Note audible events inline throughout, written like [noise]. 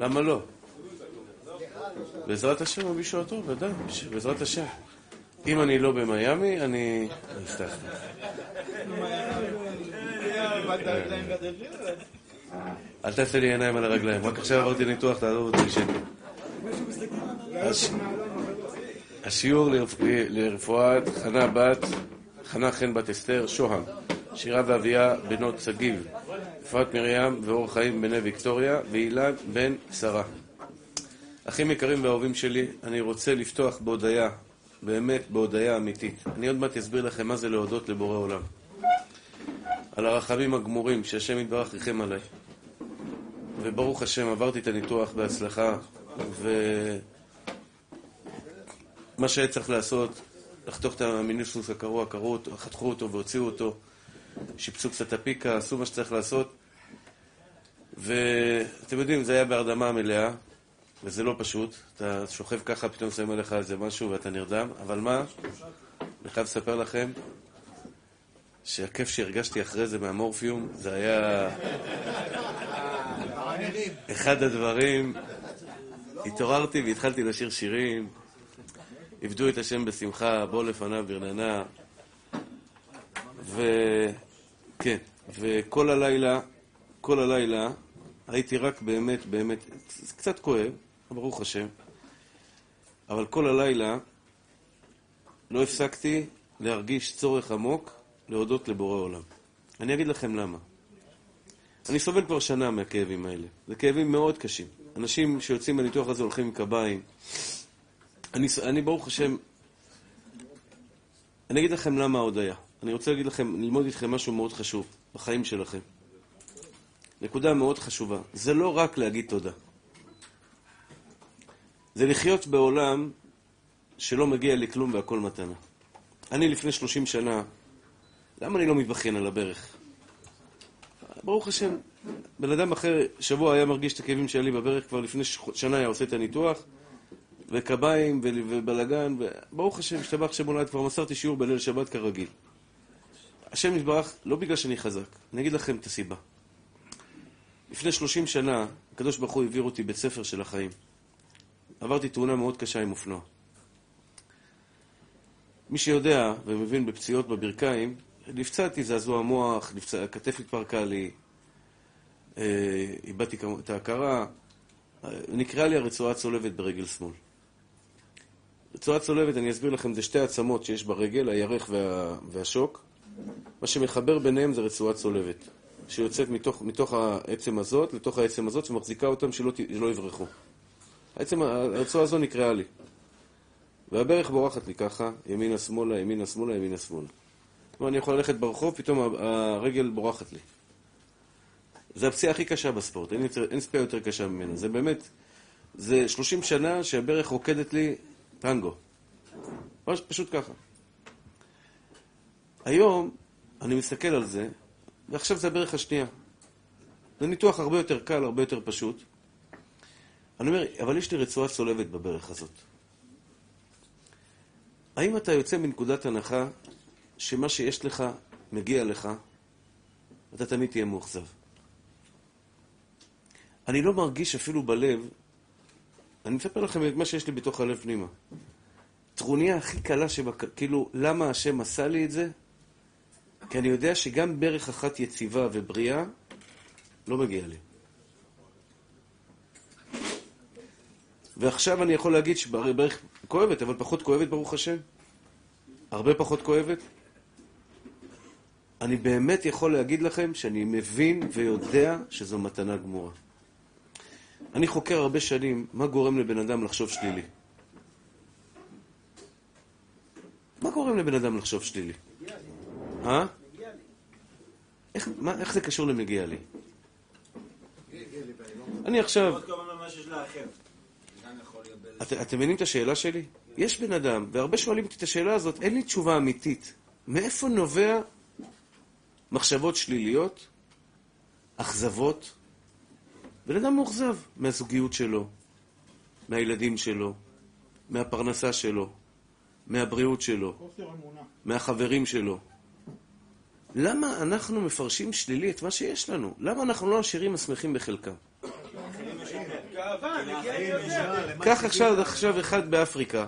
למה לא? בעזרת השם הוא מישהו טוב, ודאי, בעזרת השם. אם אני לא במיאמי, אני... סתם. אל תעשה לי עיניים על הרגליים, רק עכשיו עברתי ניתוח, תעזוב אותי לשני. השיעור לרפואת חנה בת, חנה חן בת אסתר, שוהם, שירה ואביה בנות שגיב, אפרת מרים ואור חיים בני ויקטוריה, ואילן בן שרה. אחים יקרים ואהובים שלי, אני רוצה לפתוח בהודיה, באמת בהודיה אמיתית. אני עוד מעט אסביר לכם מה זה להודות לבורא עולם. על הרחמים הגמורים שהשם יתברך ריחם עליי. וברוך השם, עברתי את הניתוח בהצלחה, ומה שהיה צריך לעשות, לחתוך את המיניסוס הקרוע, קראו אותו, חתכו אותו והוציאו אותו, שיפצו קצת הפיקה, עשו מה שצריך לעשות. ואתם יודעים, זה היה בהרדמה מלאה, וזה לא פשוט. אתה שוכב ככה, פתאום שמים עליך איזה משהו ואתה נרדם, אבל מה? אני חייב לספר לכם שהכיף שהרגשתי אחרי זה מהמורפיום, זה היה אחד הדברים. התעוררתי והתחלתי לשיר שירים, עבדו את השם בשמחה, בוא לפניו ברננה. וכן, וכל הלילה, כל הלילה, הייתי רק באמת, באמת, זה קצת כואב, ברוך השם, אבל כל הלילה לא הפסקתי להרגיש צורך עמוק להודות לבורא עולם. אני אגיד לכם למה. אני סובל כבר שנה מהכאבים האלה. זה כאבים מאוד קשים. אנשים שיוצאים מהניתוח הזה הולכים עם קביים. אני, אני ברוך השם, אני אגיד לכם למה ההודיה. אני רוצה להגיד לכם, ללמוד איתכם משהו מאוד חשוב בחיים שלכם. נקודה מאוד חשובה. זה לא רק להגיד תודה. זה לחיות בעולם שלא מגיע לי כלום והכל מתנה. אני לפני 30 שנה, למה אני לא מתבכיין על הברך? ברוך השם, בן אדם אחר שבוע היה מרגיש את הכאבים שלי בברך, כבר לפני שנה היה עושה את הניתוח, וקביים ובלגן, וברוך השם, השתבח שם הולד, כבר מסרתי שיעור בליל שבת כרגיל. השם יתברך, לא בגלל שאני חזק, אני אגיד לכם את הסיבה. לפני 30 שנה, הקדוש ברוך הוא העביר אותי בית ספר של החיים. עברתי תאונה מאוד קשה עם אופנוע. מי שיודע ומבין בפציעות בברכיים, נפצעתי, זעזוע מוח, נפצע, הכתף התפרקה לי, אה, איבדתי את ההכרה, אה, נקראה לי הרצועה צולבת ברגל שמאל. רצועה צולבת, אני אסביר לכם, זה שתי עצמות שיש ברגל, הירך וה, והשוק. מה שמחבר ביניהם זה רצועה צולבת, שיוצאת מתוך, מתוך העצם הזאת לתוך העצם הזאת ומחזיקה אותם שלא, שלא יברחו. העצם, הרצועה הזו נקראה לי. והברך בורחת לי ככה, ימינה-שמאלה, ימינה-שמאלה, ימינה-שמאלה. כלומר, אני יכול ללכת ברחוב, פתאום הרגל בורחת לי. זה הפציעה הכי קשה בספורט, אין, אין ספיעה יותר קשה ממנה. זה באמת, זה 30 שנה שהברך רוקדת לי טנגו. פשוט ככה. היום אני מסתכל על זה, ועכשיו זה הברך השנייה. זה ניתוח הרבה יותר קל, הרבה יותר פשוט. אני אומר, אבל יש לי רצועה צולבת בברך הזאת. האם אתה יוצא מנקודת הנחה שמה שיש לך מגיע לך, אתה תמיד תהיה מאוכזב? אני לא מרגיש אפילו בלב, אני מספר לכם את מה שיש לי בתוך הלב פנימה. טרוניה הכי קלה שבק... כאילו, למה השם עשה לי את זה? כי אני יודע שגם ברך אחת יציבה ובריאה לא מגיע לי. ועכשיו אני יכול להגיד שברך כואבת, אבל פחות כואבת, ברוך השם. הרבה פחות כואבת. אני באמת יכול להגיד לכם שאני מבין ויודע שזו מתנה גמורה. אני חוקר הרבה שנים מה גורם לבן אדם לחשוב שלילי. מה גורם לבן אדם לחשוב שלילי? אה? איך, מה, איך זה קשור למגיע לי? אני עכשיו... את, אתם מבינים את השאלה שלי? יש בן אדם, והרבה שואלים אותי את השאלה הזאת, אין לי תשובה אמיתית. מאיפה נובע מחשבות שליליות, אכזבות? בן אדם מאוכזב מהזוגיות שלו, מהילדים שלו, מהפרנסה שלו, מהבריאות שלו, מהחברים שלו. למה אנחנו מפרשים שלילי את מה שיש לנו? למה אנחנו לא עשירים השמחים בחלקם? קח עכשיו, עכשיו אחד באפריקה,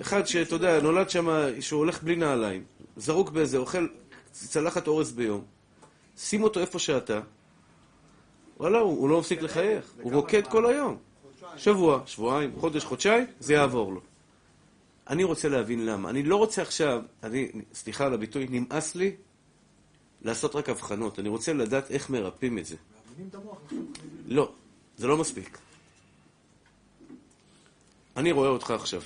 אחד שאתה יודע, נולד שם, שהוא הולך בלי נעליים, זרוק באיזה, אוכל צלחת אורז ביום, שים אותו איפה שאתה, וואלה, הוא לא מפסיק לחייך, הוא רוקד כל היום. שבוע, שבועיים, חודש, חודשיים, זה יעבור לו. אני רוצה להבין למה. אני לא רוצה עכשיו, אני, סליחה על הביטוי, נמאס לי לעשות רק הבחנות. אני רוצה לדעת איך מרפאים את זה. לא, זה לא מספיק. אני רואה אותך עכשיו.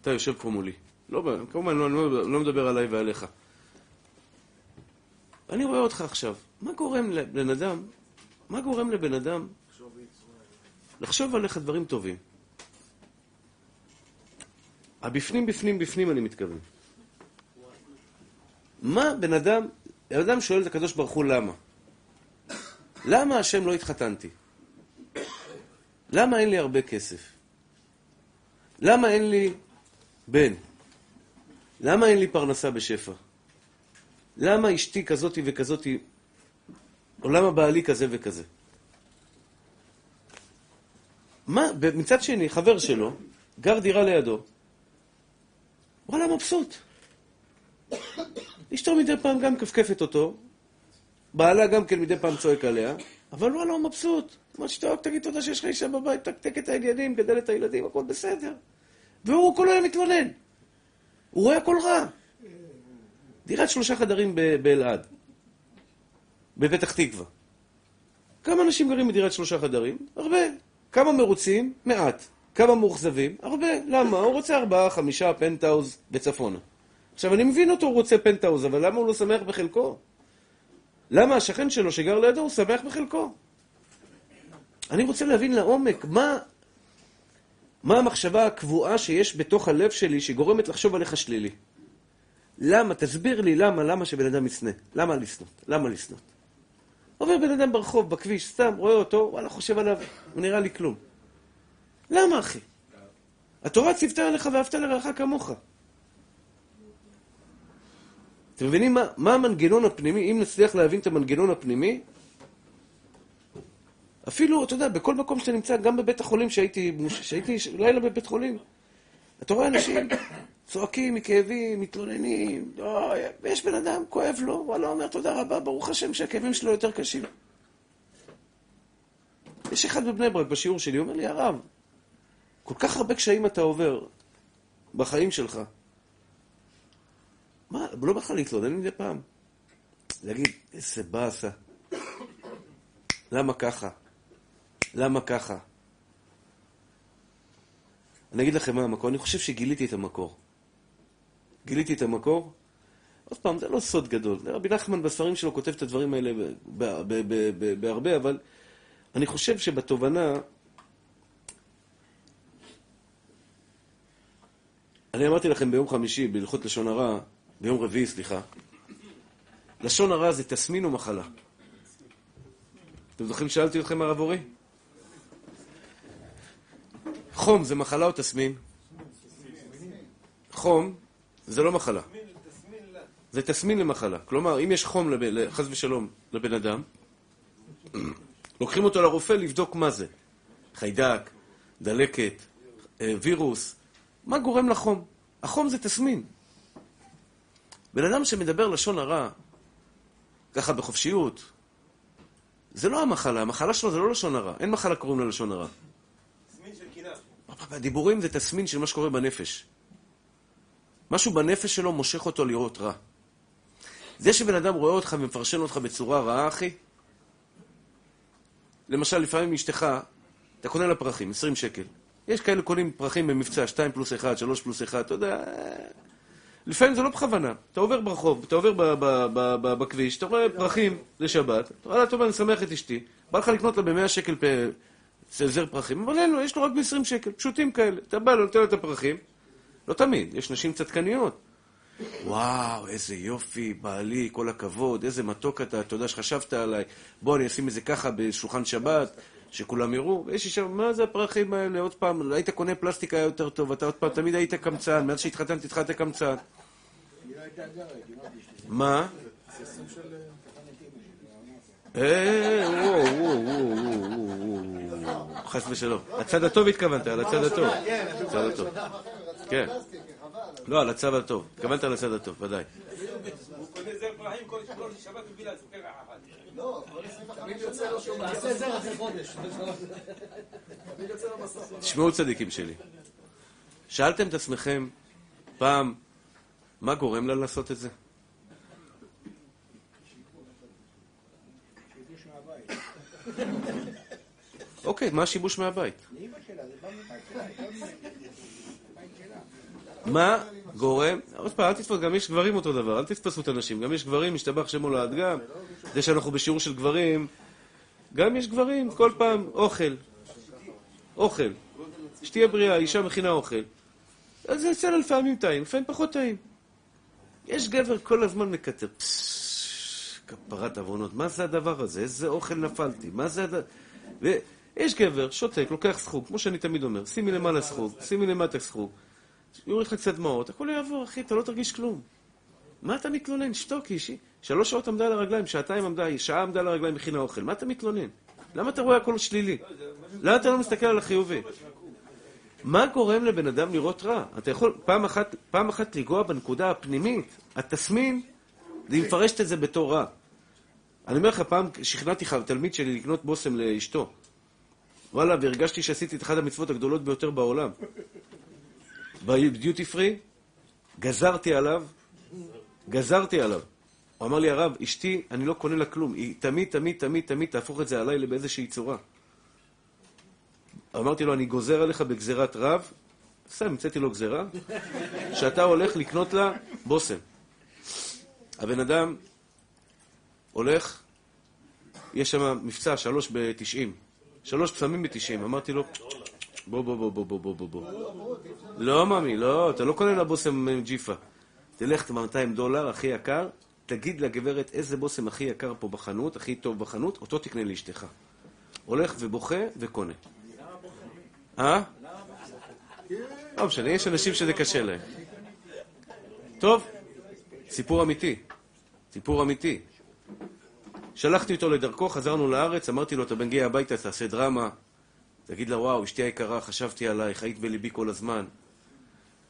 אתה יושב פה מולי. לא, כמובן, לא, לא, לא מדבר עליי ועליך. אני רואה אותך עכשיו. מה גורם לבן אדם, מה גורם לבן אדם לחשוב עליך דברים טובים? הבפנים, בפנים, בפנים אני מתכוון. מה בן אדם, בן אדם שואל את הקדוש ברוך הוא למה? למה השם לא התחתנתי? למה אין לי הרבה כסף? למה אין לי בן? למה אין לי פרנסה בשפע? למה אשתי כזאתי וכזאתי, או למה בעלי כזה וכזה? מה, מצד שני, חבר שלו, גר דירה לידו, וואלה, מבסוט. אשתו מדי פעם גם כפכפת אותו, בעלה גם כן מדי פעם צועק עליה, אבל וואלה, הוא מבסוט. אמרת שתוק, תגיד תודה שיש לך אישה בבית, תקתק את העניינים, גדל את הילדים, הכל בסדר. והוא כל היום מתלונן. הוא רואה הכל רע. דירת שלושה חדרים באלעד, בפתח תקווה. כמה אנשים גרים בדירת שלושה חדרים? הרבה. כמה מרוצים? מעט. כמה מאוכזבים? הרבה. למה? הוא רוצה ארבעה, חמישה פנטהאוז בצפונה. עכשיו, אני מבין אותו, הוא רוצה פנטהאוז, אבל למה הוא לא שמח בחלקו? למה השכן שלו שגר לידו הוא שמח בחלקו? אני רוצה להבין לעומק, מה, מה המחשבה הקבועה שיש בתוך הלב שלי שגורמת לחשוב עליך שלילי? למה? תסביר לי למה, למה שבן אדם ישנא. למה לשנוא? למה לשנוא? עובר בן אדם ברחוב, בכביש, סתם, רואה אותו, וואלה, חושב עליו, הוא נראה לי כלום. למה, אחי? התורה ציוותה עליך ואהבת לרעך כמוך. אתם מבינים מה, מה המנגנון הפנימי? אם נצליח להבין את המנגנון הפנימי, אפילו, אתה יודע, בכל מקום שאתה נמצא, גם בבית החולים שהייתי, שהייתי לילה בבית חולים, אתה רואה אנשים צועקים מכאבים, מתלוננים, לא, ויש בן אדם, כואב לו, וואלה, אומר תודה רבה, ברוך השם שהכאבים שלו יותר קשים. יש אחד בבני ברק בשיעור שלי, אומר לי, הרב, כל כך הרבה קשיים אתה עובר בחיים שלך. מה, לא בא לך להתלונן מדי פעם? להגיד, איזה באסה. למה ככה? למה ככה? אני אגיד לכם מה המקור, אני חושב שגיליתי את המקור. גיליתי את המקור. עוד פעם, זה לא סוד גדול. רבי נחמן בספרים שלו כותב את הדברים האלה בהרבה, אבל אני חושב שבתובנה... אני אמרתי לכם ביום חמישי, בהלכות לשון הרע, ביום רביעי, סליחה, לשון הרע זה תסמין או מחלה? אתם זוכרים ששאלתי אתכם, הרב אורי? חום זה מחלה או תסמין? חום זה לא מחלה. זה תסמין למחלה. כלומר, אם יש חום, חס ושלום, לבן אדם, [clears throat] לוקחים אותו לרופא לבדוק מה זה. חיידק, דלקת, אה, וירוס. מה גורם לחום? החום זה תסמין. בן אדם שמדבר לשון הרע, ככה בחופשיות, זה לא המחלה, המחלה שלו זה לא לשון הרע. אין מחלה קוראים לה לשון הרע. תסמין של קנאה. הדיבורים זה תסמין של מה שקורה בנפש. משהו בנפש שלו מושך אותו לראות רע. זה שבן אדם רואה אותך ומפרשן אותך בצורה רעה, אחי, למשל, לפעמים אשתך, אתה קונה לה פרחים, 20 שקל. יש כאלה קונים פרחים במבצע, 2 פלוס 1, 3 פלוס 1, אתה יודע... לפעמים זה לא בכוונה. אתה עובר ברחוב, אתה עובר בכביש, אתה רואה פרחים לשבת, אתה אומר, אני שמח את אשתי, בא לך לקנות לה ב-100 שקל זר פרחים, אבל אין לו, יש לו רק ב-20 שקל, פשוטים כאלה. אתה בא, נותן לו את הפרחים, לא תמיד, יש נשים צדקניות. וואו, איזה יופי, בעלי, כל הכבוד, איזה מתוק אתה, יודע שחשבת עליי, בוא אני אשים את זה ככה בשולחן שבת, שכולם יראו, ויש אישה, מה זה הפרחים האלה, עוד פעם, היית קונה פלסטיק היה יותר טוב, אתה עוד פעם, תמיד היית קמצן, מאז שהתחתנת התחלת קמצן. מה? אה. חס ושלום. הצד הטוב התכוונת, על הצד הטוב. הצד הטוב. כן. לא, על הצד הטוב. התכוונת על הצד הטוב, ודאי. כל. לא, תמיד יוצא לו שהוא מעשה זר אחרי חודש. תשמעו צדיקים שלי. שאלתם את עצמכם פעם, מה גורם לה לעשות את זה? אוקיי, מה השיבוש מהבית? מה גורם, עוד פעם, אל תתפוס, גם יש גברים אותו דבר, אל תתפסו את הנשים, גם יש גברים, משתבח שמו לעד גם, זה שאנחנו בשיעור של גברים, גם יש גברים, כל פעם, אוכל, אוכל, שתהיה בריאה, אישה מכינה אוכל, אז זה לה לפעמים טעים, לפעמים פחות טעים. יש גבר כל הזמן מקטר, כפרת עוונות, מה זה הדבר הזה? איזה אוכל נפלתי? מה זה הדבר... ויש גבר, שותק, לוקח סחוג, כמו שאני תמיד אומר, שימי למעלה סחוג, שימי למטה סחוג, יוריד לך קצת דמעות, הכל יעבור, אחי, אתה לא תרגיש כלום. מה אתה מתלונן? שתוק, אישי. שלוש שעות עמדה על הרגליים, שעתיים עמדה, שעה עמדה על הרגליים, מכינה אוכל. מה אתה מתלונן? למה אתה רואה הכל שלילי? למה אתה לא מסתכל על החיובי? מה גורם לבן אדם לראות רע? אתה יכול פעם אחת, פעם אחת לנגוע בנקודה הפנימית, התסמין, היא מפרשת את זה בתור רע. אני אומר לך, פעם שכנעתי תלמיד שלי לקנות בושם לאשתו. וואלה, והרגשתי שעשיתי את אחת המצוות הגדולות ביותר בעולם. בדיוטי פרי, גזרתי עליו, גזרתי עליו. הוא אמר לי, הרב, אשתי, אני לא קונה לה כלום. היא תמיד, תמיד, תמיד, תמיד תהפוך את זה עליי באיזושהי צורה. אמרתי לו, אני גוזר עליך בגזירת רב, סתם, המצאתי לו גזירה, שאתה הולך לקנות לה בושם. הבן אדם הולך, יש שם מבצע, שלוש בתשעים. שלוש פסמים בתשעים. אמרתי לו, בוא, בוא, בוא, בוא, בוא, בוא, בוא. לא, ממי, לא, אתה לא קונה לה בושם ג'יפה. תלך, 200 דולר, הכי יקר, תגיד לגברת איזה בושם הכי יקר פה בחנות, הכי טוב בחנות, אותו תקנה לאשתך. הולך ובוכה וקונה. אה? לא משנה, יש אנשים שזה קשה להם. טוב, סיפור אמיתי. סיפור אמיתי. שלחתי אותו לדרכו, חזרנו לארץ, אמרתי לו, אתה מגיע הביתה, תעשה דרמה, תגיד לה, וואו, אשתי היקרה, חשבתי עלייך, היית בליבי כל הזמן.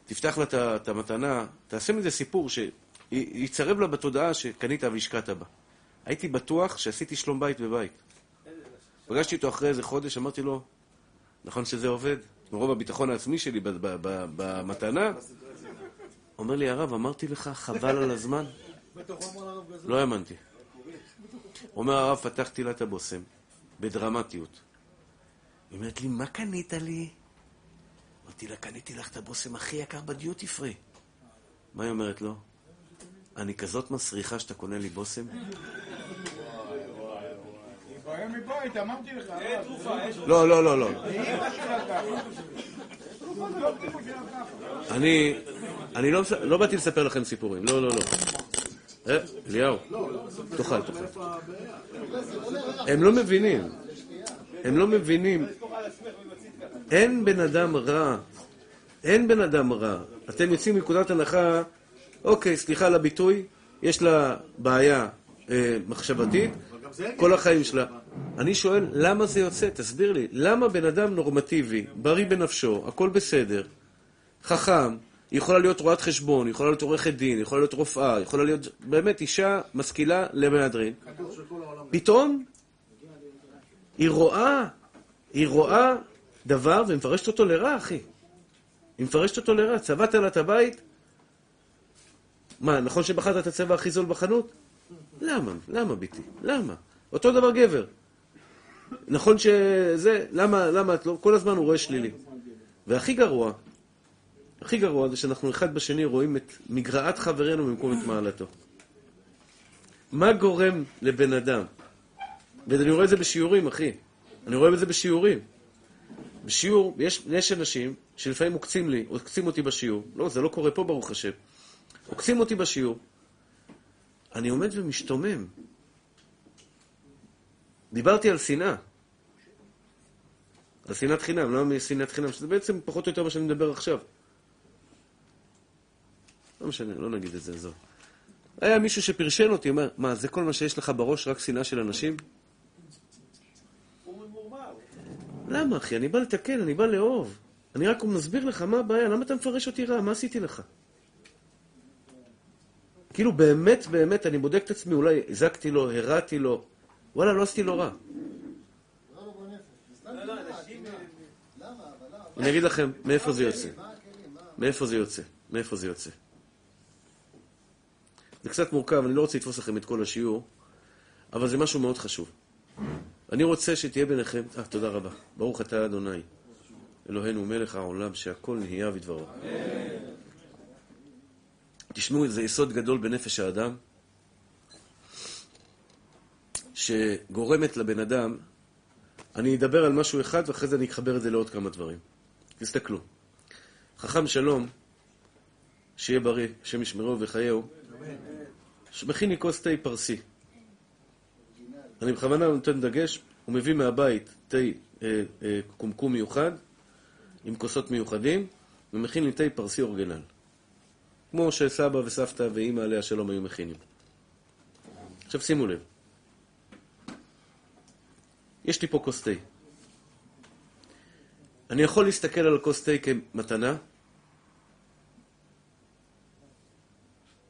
תפתח לה את המתנה, תעשה מזה סיפור שיצרב לה בתודעה שקנית והשקעת בה. הייתי בטוח שעשיתי שלום בית בבית. פגשתי אותו אחרי איזה חודש, אמרתי לו, נכון שזה עובד? מרוב הביטחון העצמי שלי במתנה. אומר לי, הרב, אמרתי לך, חבל על הזמן. לא האמנתי. אומר הרב, פתחתי לה את הבושם, בדרמטיות. היא אומרת לי, מה קנית לי? אמרתי לה, קניתי לך את הבושם הכי יקר בדיוטי פרי. מה היא אומרת לו? אני כזאת מסריחה שאתה קונה לי בושם? לא, לא, לא, לא. אני, אני לא, לא באתי לספר לכם סיפורים, לא, לא, לא. אה, אליהו, תאכל, תאכל. הם לא מבינים. הם לא מבינים. אין בן אדם רע. אין בן אדם רע. אתם יוצאים מנקודת הנחה, אוקיי, סליחה על הביטוי, יש לה בעיה אה, מחשבתית, כל החיים שלה. אני שואל, למה זה יוצא? תסביר לי. למה בן אדם נורמטיבי, בריא בנפשו, הכל בסדר, חכם, היא יכולה להיות רואת חשבון, היא יכולה להיות עורכת דין, היא יכולה להיות רופאה, היא יכולה להיות באמת אישה משכילה למהדרין. פתאום היא רואה, היא רואה דבר ומפרשת אותו לרע, אחי. היא מפרשת אותו לרע. צבעת לה את הבית? מה, נכון שבחרת את הצבע הכי זול בחנות? למה? למה, ביתי? למה? אותו דבר גבר. נכון שזה, למה, למה את לא, כל הזמן הוא רואה שלילי. והכי גרוע, הכי גרוע זה שאנחנו אחד בשני רואים את מגרעת חברנו במקום את מעלתו. מה גורם לבן אדם? ואני רואה את זה בשיעורים, אחי. אני רואה את זה בשיעורים. בשיעור, יש, יש אנשים שלפעמים עוקצים לי, עוקצים אותי בשיעור. לא, זה לא קורה פה, ברוך השם. עוקצים אותי בשיעור. אני עומד ומשתומם. דיברתי על שנאה. על שנאת חינם, למה שנאת חינם? שזה בעצם פחות או יותר מה שאני מדבר עכשיו. לא משנה, לא נגיד את זה, עזוב. היה מישהו שפרשן אותי, אומר, מה, זה כל מה שיש לך בראש, רק שנאה של אנשים? למה, אחי? אני בא לתקן, אני בא לאהוב. אני רק מסביר לך מה הבעיה, למה אתה מפרש אותי רע? מה עשיתי לך? כאילו באמת, באמת, אני בודק את עצמי, אולי הזקתי לו, הרעתי לו. וואלה, לא עשיתי לו רע. אני אגיד לכם מאיפה זה יוצא. מאיפה זה יוצא. מאיפה זה יוצא. זה קצת מורכב, אני לא רוצה לתפוס לכם את כל השיעור, אבל זה משהו מאוד חשוב. אני רוצה שתהיה ביניכם, אה, תודה רבה. ברוך אתה אדוני, אלוהינו מלך העולם, שהכל נהיה בדברו. תשמעו, זה יסוד גדול בנפש האדם, שגורמת לבן אדם, אני אדבר על משהו אחד ואחרי זה אני אחבר את זה לעוד כמה דברים. תסתכלו. חכם שלום, שיהיה בריא, השם ישמרו וחייהו, מכין לי כוס תה פרסי. אני בכוונה נותן דגש, הוא מביא מהבית תה אה, אה, קומקום מיוחד, עם כוסות מיוחדים, ומכין לי תה פרסי אורגנל. כמו שסבא וסבתא ואימא עליה שלום היו מכינים. עכשיו שימו לב, יש לי פה כוס תה. אני יכול להסתכל על הכוס תה כמתנה.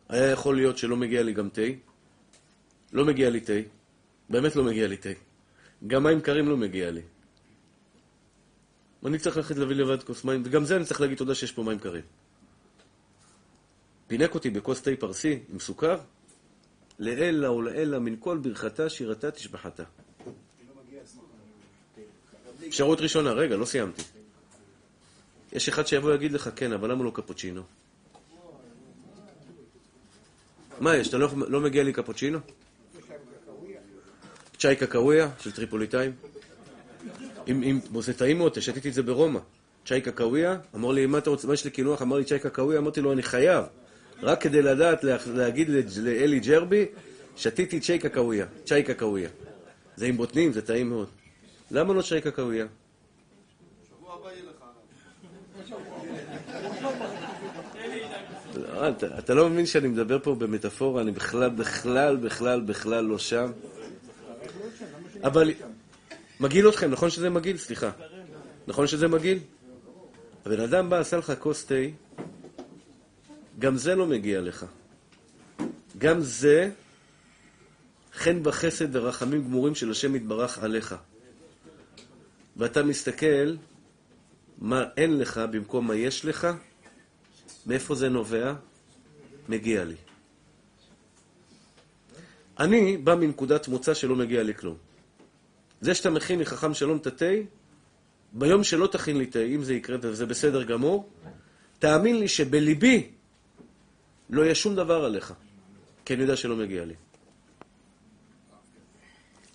היה יכול להיות שלא מגיע לי גם תה. לא מגיע לי תה. באמת לא מגיע לי תה. גם מים קרים לא מגיע לי. אני צריך ללכת להביא לבד כוס מים, וגם זה אני צריך להגיד תודה שיש פה מים קרים. פינק אותי בכוס תה פרסי עם סוכר, לאלה ולאלה מן כל ברכתה שירתה תשבחתה. אפשרות ראשונה, רגע, לא סיימתי. יש אחד שיבוא ויגיד לך, כן, אבל למה לא קפוצ'ינו? מה יש, אתה לא, לא מגיע לי קפוצ'ינו? צ'אי קקאוויה של טריפוליטאים? עם, עם, זה טעים מאוד, שתיתי את זה ברומא. צ'אי קקאוויה, אמר לי, מה אתה רוצה, מה יש לי קינוח? אמר לי, צ'אי קקאוויה, אמרתי לו, אני חייב. רק כדי לדעת, להגיד לאלי ג'רבי, שתיתי צ'אי קקאוויה, צ'אי קקאוויה. זה עם בוטנים, זה טעים מאוד. למה לא צ'אי קקאוויה? אתה, אתה לא מבין שאני מדבר פה במטאפורה, אני בכלל, בכלל, בכלל, בכלל לא שם. אבל מגעיל אתכם, נכון שזה מגעיל? סליחה. נכון שזה מגעיל? הבן אדם בא, עשה לך כוס תה, גם זה לא מגיע לך. גם זה חן וחסד ורחמים גמורים של השם יתברך עליך. ואתה מסתכל מה אין לך במקום מה יש לך, מאיפה זה נובע? מגיע לי. אני בא מנקודת מוצא שלא מגיע לי כלום. זה שאתה מכין לי חכם שלום את התה, ביום שלא תכין לי תה, אם זה יקרה וזה בסדר גמור, תאמין לי שבליבי לא יהיה שום דבר עליך, כי אני יודע שלא מגיע לי.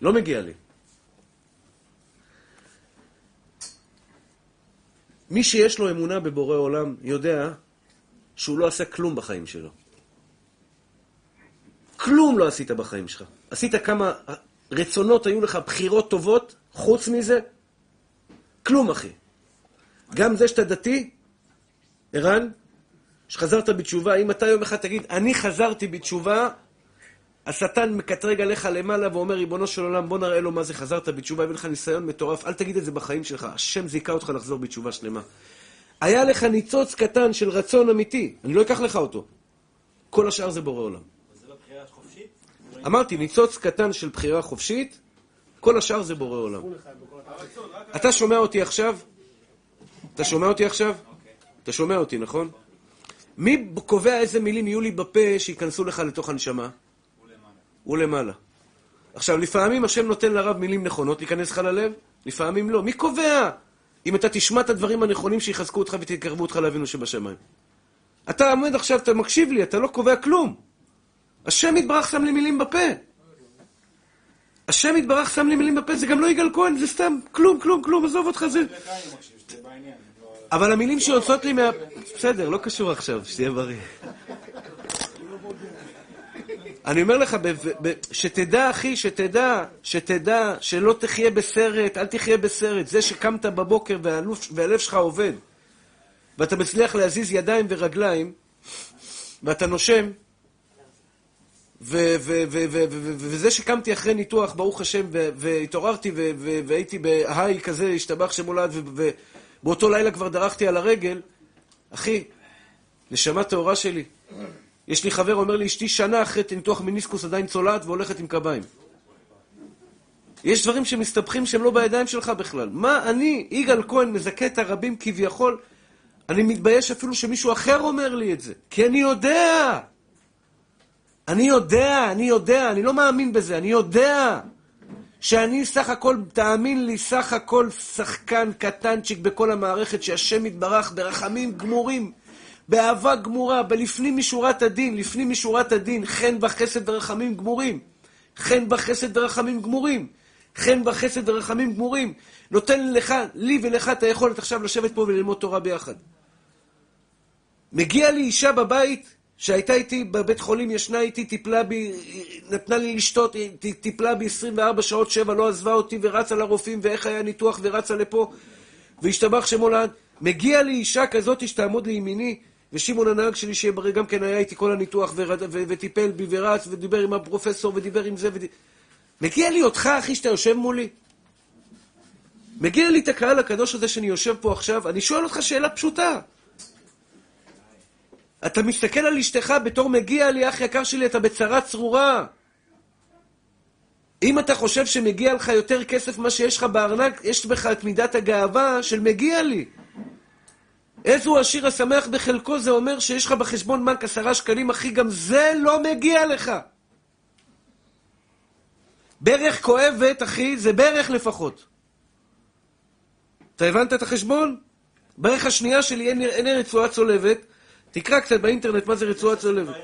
לא מגיע לי. מי שיש לו אמונה בבורא עולם יודע שהוא לא עשה כלום בחיים שלו. כלום לא עשית בחיים שלך. עשית כמה רצונות, היו לך בחירות טובות, חוץ מזה, כלום, אחי. גם זה שאתה דתי, ערן, שחזרת בתשובה, אם אתה יום אחד תגיד, אני חזרתי בתשובה, השטן מקטרג עליך למעלה ואומר, ריבונו של עולם, בוא נראה לו מה זה חזרת בתשובה, יביא לך ניסיון מטורף, אל תגיד את זה בחיים שלך, השם זיכה אותך לחזור בתשובה שלמה. היה לך ניצוץ קטן של רצון אמיתי, אני לא אקח לך אותו. כל השאר זה בורא עולם. זה לא בחירה חופשית? אמרתי, ניצוץ קטן של בחירה חופשית, כל השאר זה בורא עולם. אתה שומע אותי עכשיו? אתה שומע אותי עכשיו? אתה שומע אותי, נכון? מי קובע איזה מילים יהיו לי בפה שייכנסו לך לתוך הנשמה? הוא למעלה. עכשיו, לפעמים השם נותן לרב מילים נכונות להיכנס לך ללב, לפעמים לא. מי קובע אם אתה תשמע את הדברים הנכונים שיחזקו אותך ותקרבו אותך לאבינו שבשמיים? אתה עומד עכשיו, אתה מקשיב לי, אתה לא קובע כלום. השם יתברך שם לי מילים בפה. השם יתברך שם לי מילים בפה, זה גם לא יגאל כהן, זה סתם כלום, כלום, כלום, עזוב אותך, זה... אבל המילים שיוצאות לי מה... בסדר, לא קשור עכשיו, שתהיה בריא. אני אומר לך, שתדע, אחי, שתדע, שתדע, שלא תחיה בסרט, אל תחיה בסרט. זה שקמת בבוקר והלב שלך עובד, ואתה מצליח להזיז ידיים ורגליים, ואתה נושם, וזה שקמתי אחרי ניתוח, ברוך השם, והתעוררתי והייתי בהיי כזה, השתבח שמולד, ובאותו לילה כבר דרכתי על הרגל, אחי, נשמה טהורה שלי. יש לי חבר, אומר לי, אשתי שנה אחרי ניתוח מיניסקוס עדיין צולעת והולכת עם קביים. יש דברים שמסתבכים שהם לא בידיים שלך בכלל. מה אני, יגאל כהן, מזכה את הרבים כביכול? אני מתבייש אפילו שמישהו אחר אומר לי את זה. כי אני יודע. אני יודע, אני יודע, אני לא מאמין בזה, אני יודע שאני סך הכל, תאמין לי, סך הכל שחקן קטנצ'יק בכל המערכת, שהשם יתברך ברחמים גמורים, באהבה גמורה, בלפנים משורת הדין, לפנים משורת הדין, חן וחסד ורחמים גמורים. חן וחסד ורחמים גמורים. חן וחסד ורחמים גמורים. נותן לך, לי ולך את היכולת עכשיו לשבת פה וללמוד תורה ביחד. מגיע לי אישה בבית שהייתה איתי בבית חולים, ישנה איתי, טיפלה בי, נתנה לי לשתות, טיפלה בי 24 שעות, 7, לא עזבה אותי ורצה לרופאים, ואיך היה ניתוח ורצה לפה, והשתבח שמולד. מגיע לי אישה כזאת שתעמוד לימיני, ושמעון הנהג שלי, בריא, גם כן היה איתי כל הניתוח, וטיפל בי ורץ, ודיבר עם הפרופסור, ודיבר עם זה, וד... מגיע לי אותך, אחי, שאתה יושב מולי. מגיע לי את הקהל הקדוש הזה שאני יושב פה עכשיו, אני שואל אותך שאלה פשוטה. אתה מסתכל על אשתך בתור מגיע לי, אח יקר שלי, אתה בצרה צרורה. אם אתה חושב שמגיע לך יותר כסף ממה שיש לך בארנק, יש בך את מידת הגאווה של מגיע לי. איזו עשיר השמח בחלקו, זה אומר שיש לך בחשבון בנק עשרה שקלים, אחי, גם זה לא מגיע לך. ברך כואבת, אחי, זה ברך לפחות. אתה הבנת את החשבון? ברך השנייה שלי אין, אין רצועה צולבת, תקרא קצת באינטרנט מה זה רצועה צולבת.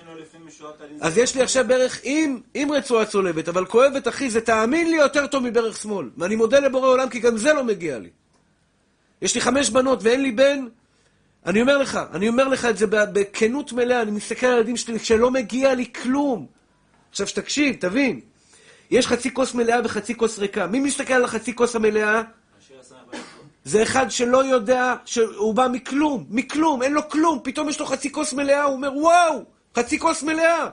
אז יש לי עכשיו ברך עם, עם רצועה צולבת, אבל כואבת, אחי, זה תאמין לי יותר טוב מברך שמאל. ואני מודה לבורא עולם כי גם זה לא מגיע לי. יש לי חמש בנות ואין לי בן. אני אומר לך, אני אומר לך את זה בכנות מלאה, אני מסתכל על הילדים שלי שלא מגיע לי כלום. עכשיו שתקשיב, תבין. יש חצי כוס מלאה וחצי כוס ריקה. מי מסתכל על החצי כוס המלאה? זה אחד שלא יודע שהוא בא מכלום, מכלום, אין לו כלום, פתאום יש לו חצי כוס מלאה, הוא אומר, וואו, חצי כוס מלאה.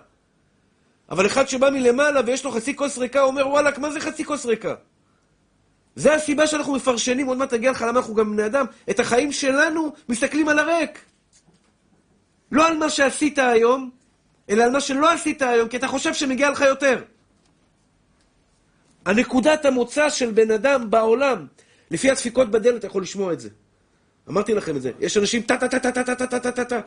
אבל אחד שבא מלמעלה ויש לו חצי כוס ריקה, הוא אומר, וואלכ, מה זה חצי כוס ריקה? זה הסיבה שאנחנו מפרשנים, עוד מעט נגיע לך למה אנחנו גם בני אדם, את החיים שלנו מסתכלים על הריק. לא על מה שעשית היום, אלא על מה שלא עשית היום, כי אתה חושב שמגיע לך יותר. הנקודת המוצא של בן אדם בעולם לפי הדפיקות בדלת אתה יכול לשמוע את זה. אמרתי לכם את זה. יש אנשים טה-טה-טה-טה-טה-טה-טה-טה.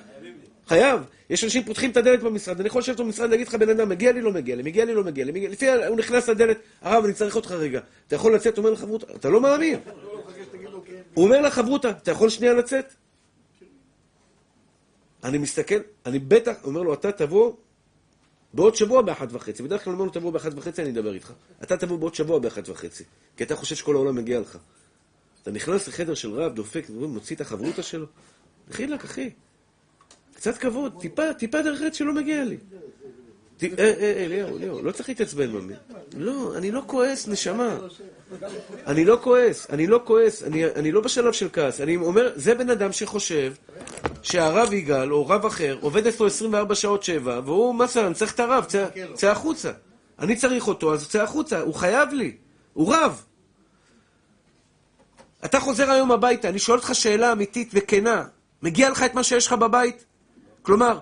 חייב. יש אנשים פותחים את הדלת במשרד. אני יכול לשבת במשרד להגיד לך, בן אדם, מגיע לי, לא מגיע לי, מגיע לי, לא מגיע לי. לפי, הוא נכנס לדלת, הרב, אני צריך אותך רגע. אתה יכול לצאת? אומר לחברותה, אתה לא מאמין. הוא אומר לחברותה, אתה יכול שנייה לצאת? אני מסתכל, אני בטח, אומר לו, אתה תבוא בעוד שבוע באחת וחצי. בדרך כלל אומר לו, תבוא באחת וחצי, אני אדבר איתך. אתה תבוא בעוד שבוע באחת וחצי. כי אתה חושב שכל העולם מגיע לך. אתה נכנס לחדר של רב, דופק, מוציא את החברותה שלו. דחילק, אחי. קצת כבוד, טיפה, טיפה דרך ארץ שלא מגיע לי. אה, אה, אה, אליהו, אליהו, לא צריך להתעצבן ממי. לא, אני לא כועס, נשמה. אני לא כועס, אני לא כועס, אני לא בשלב של כעס. אני אומר, זה בן אדם שחושב שהרב יגאל, או רב אחר, עובד אצלו 24 שעות 7, והוא, מה זה, אני צריך את הרב, צא החוצה. אני צריך אותו, אז צא החוצה, הוא חייב לי. הוא רב. אתה חוזר היום הביתה, אני שואל אותך שאלה אמיתית וכנה, מגיע לך את מה שיש לך בבית? כלומר,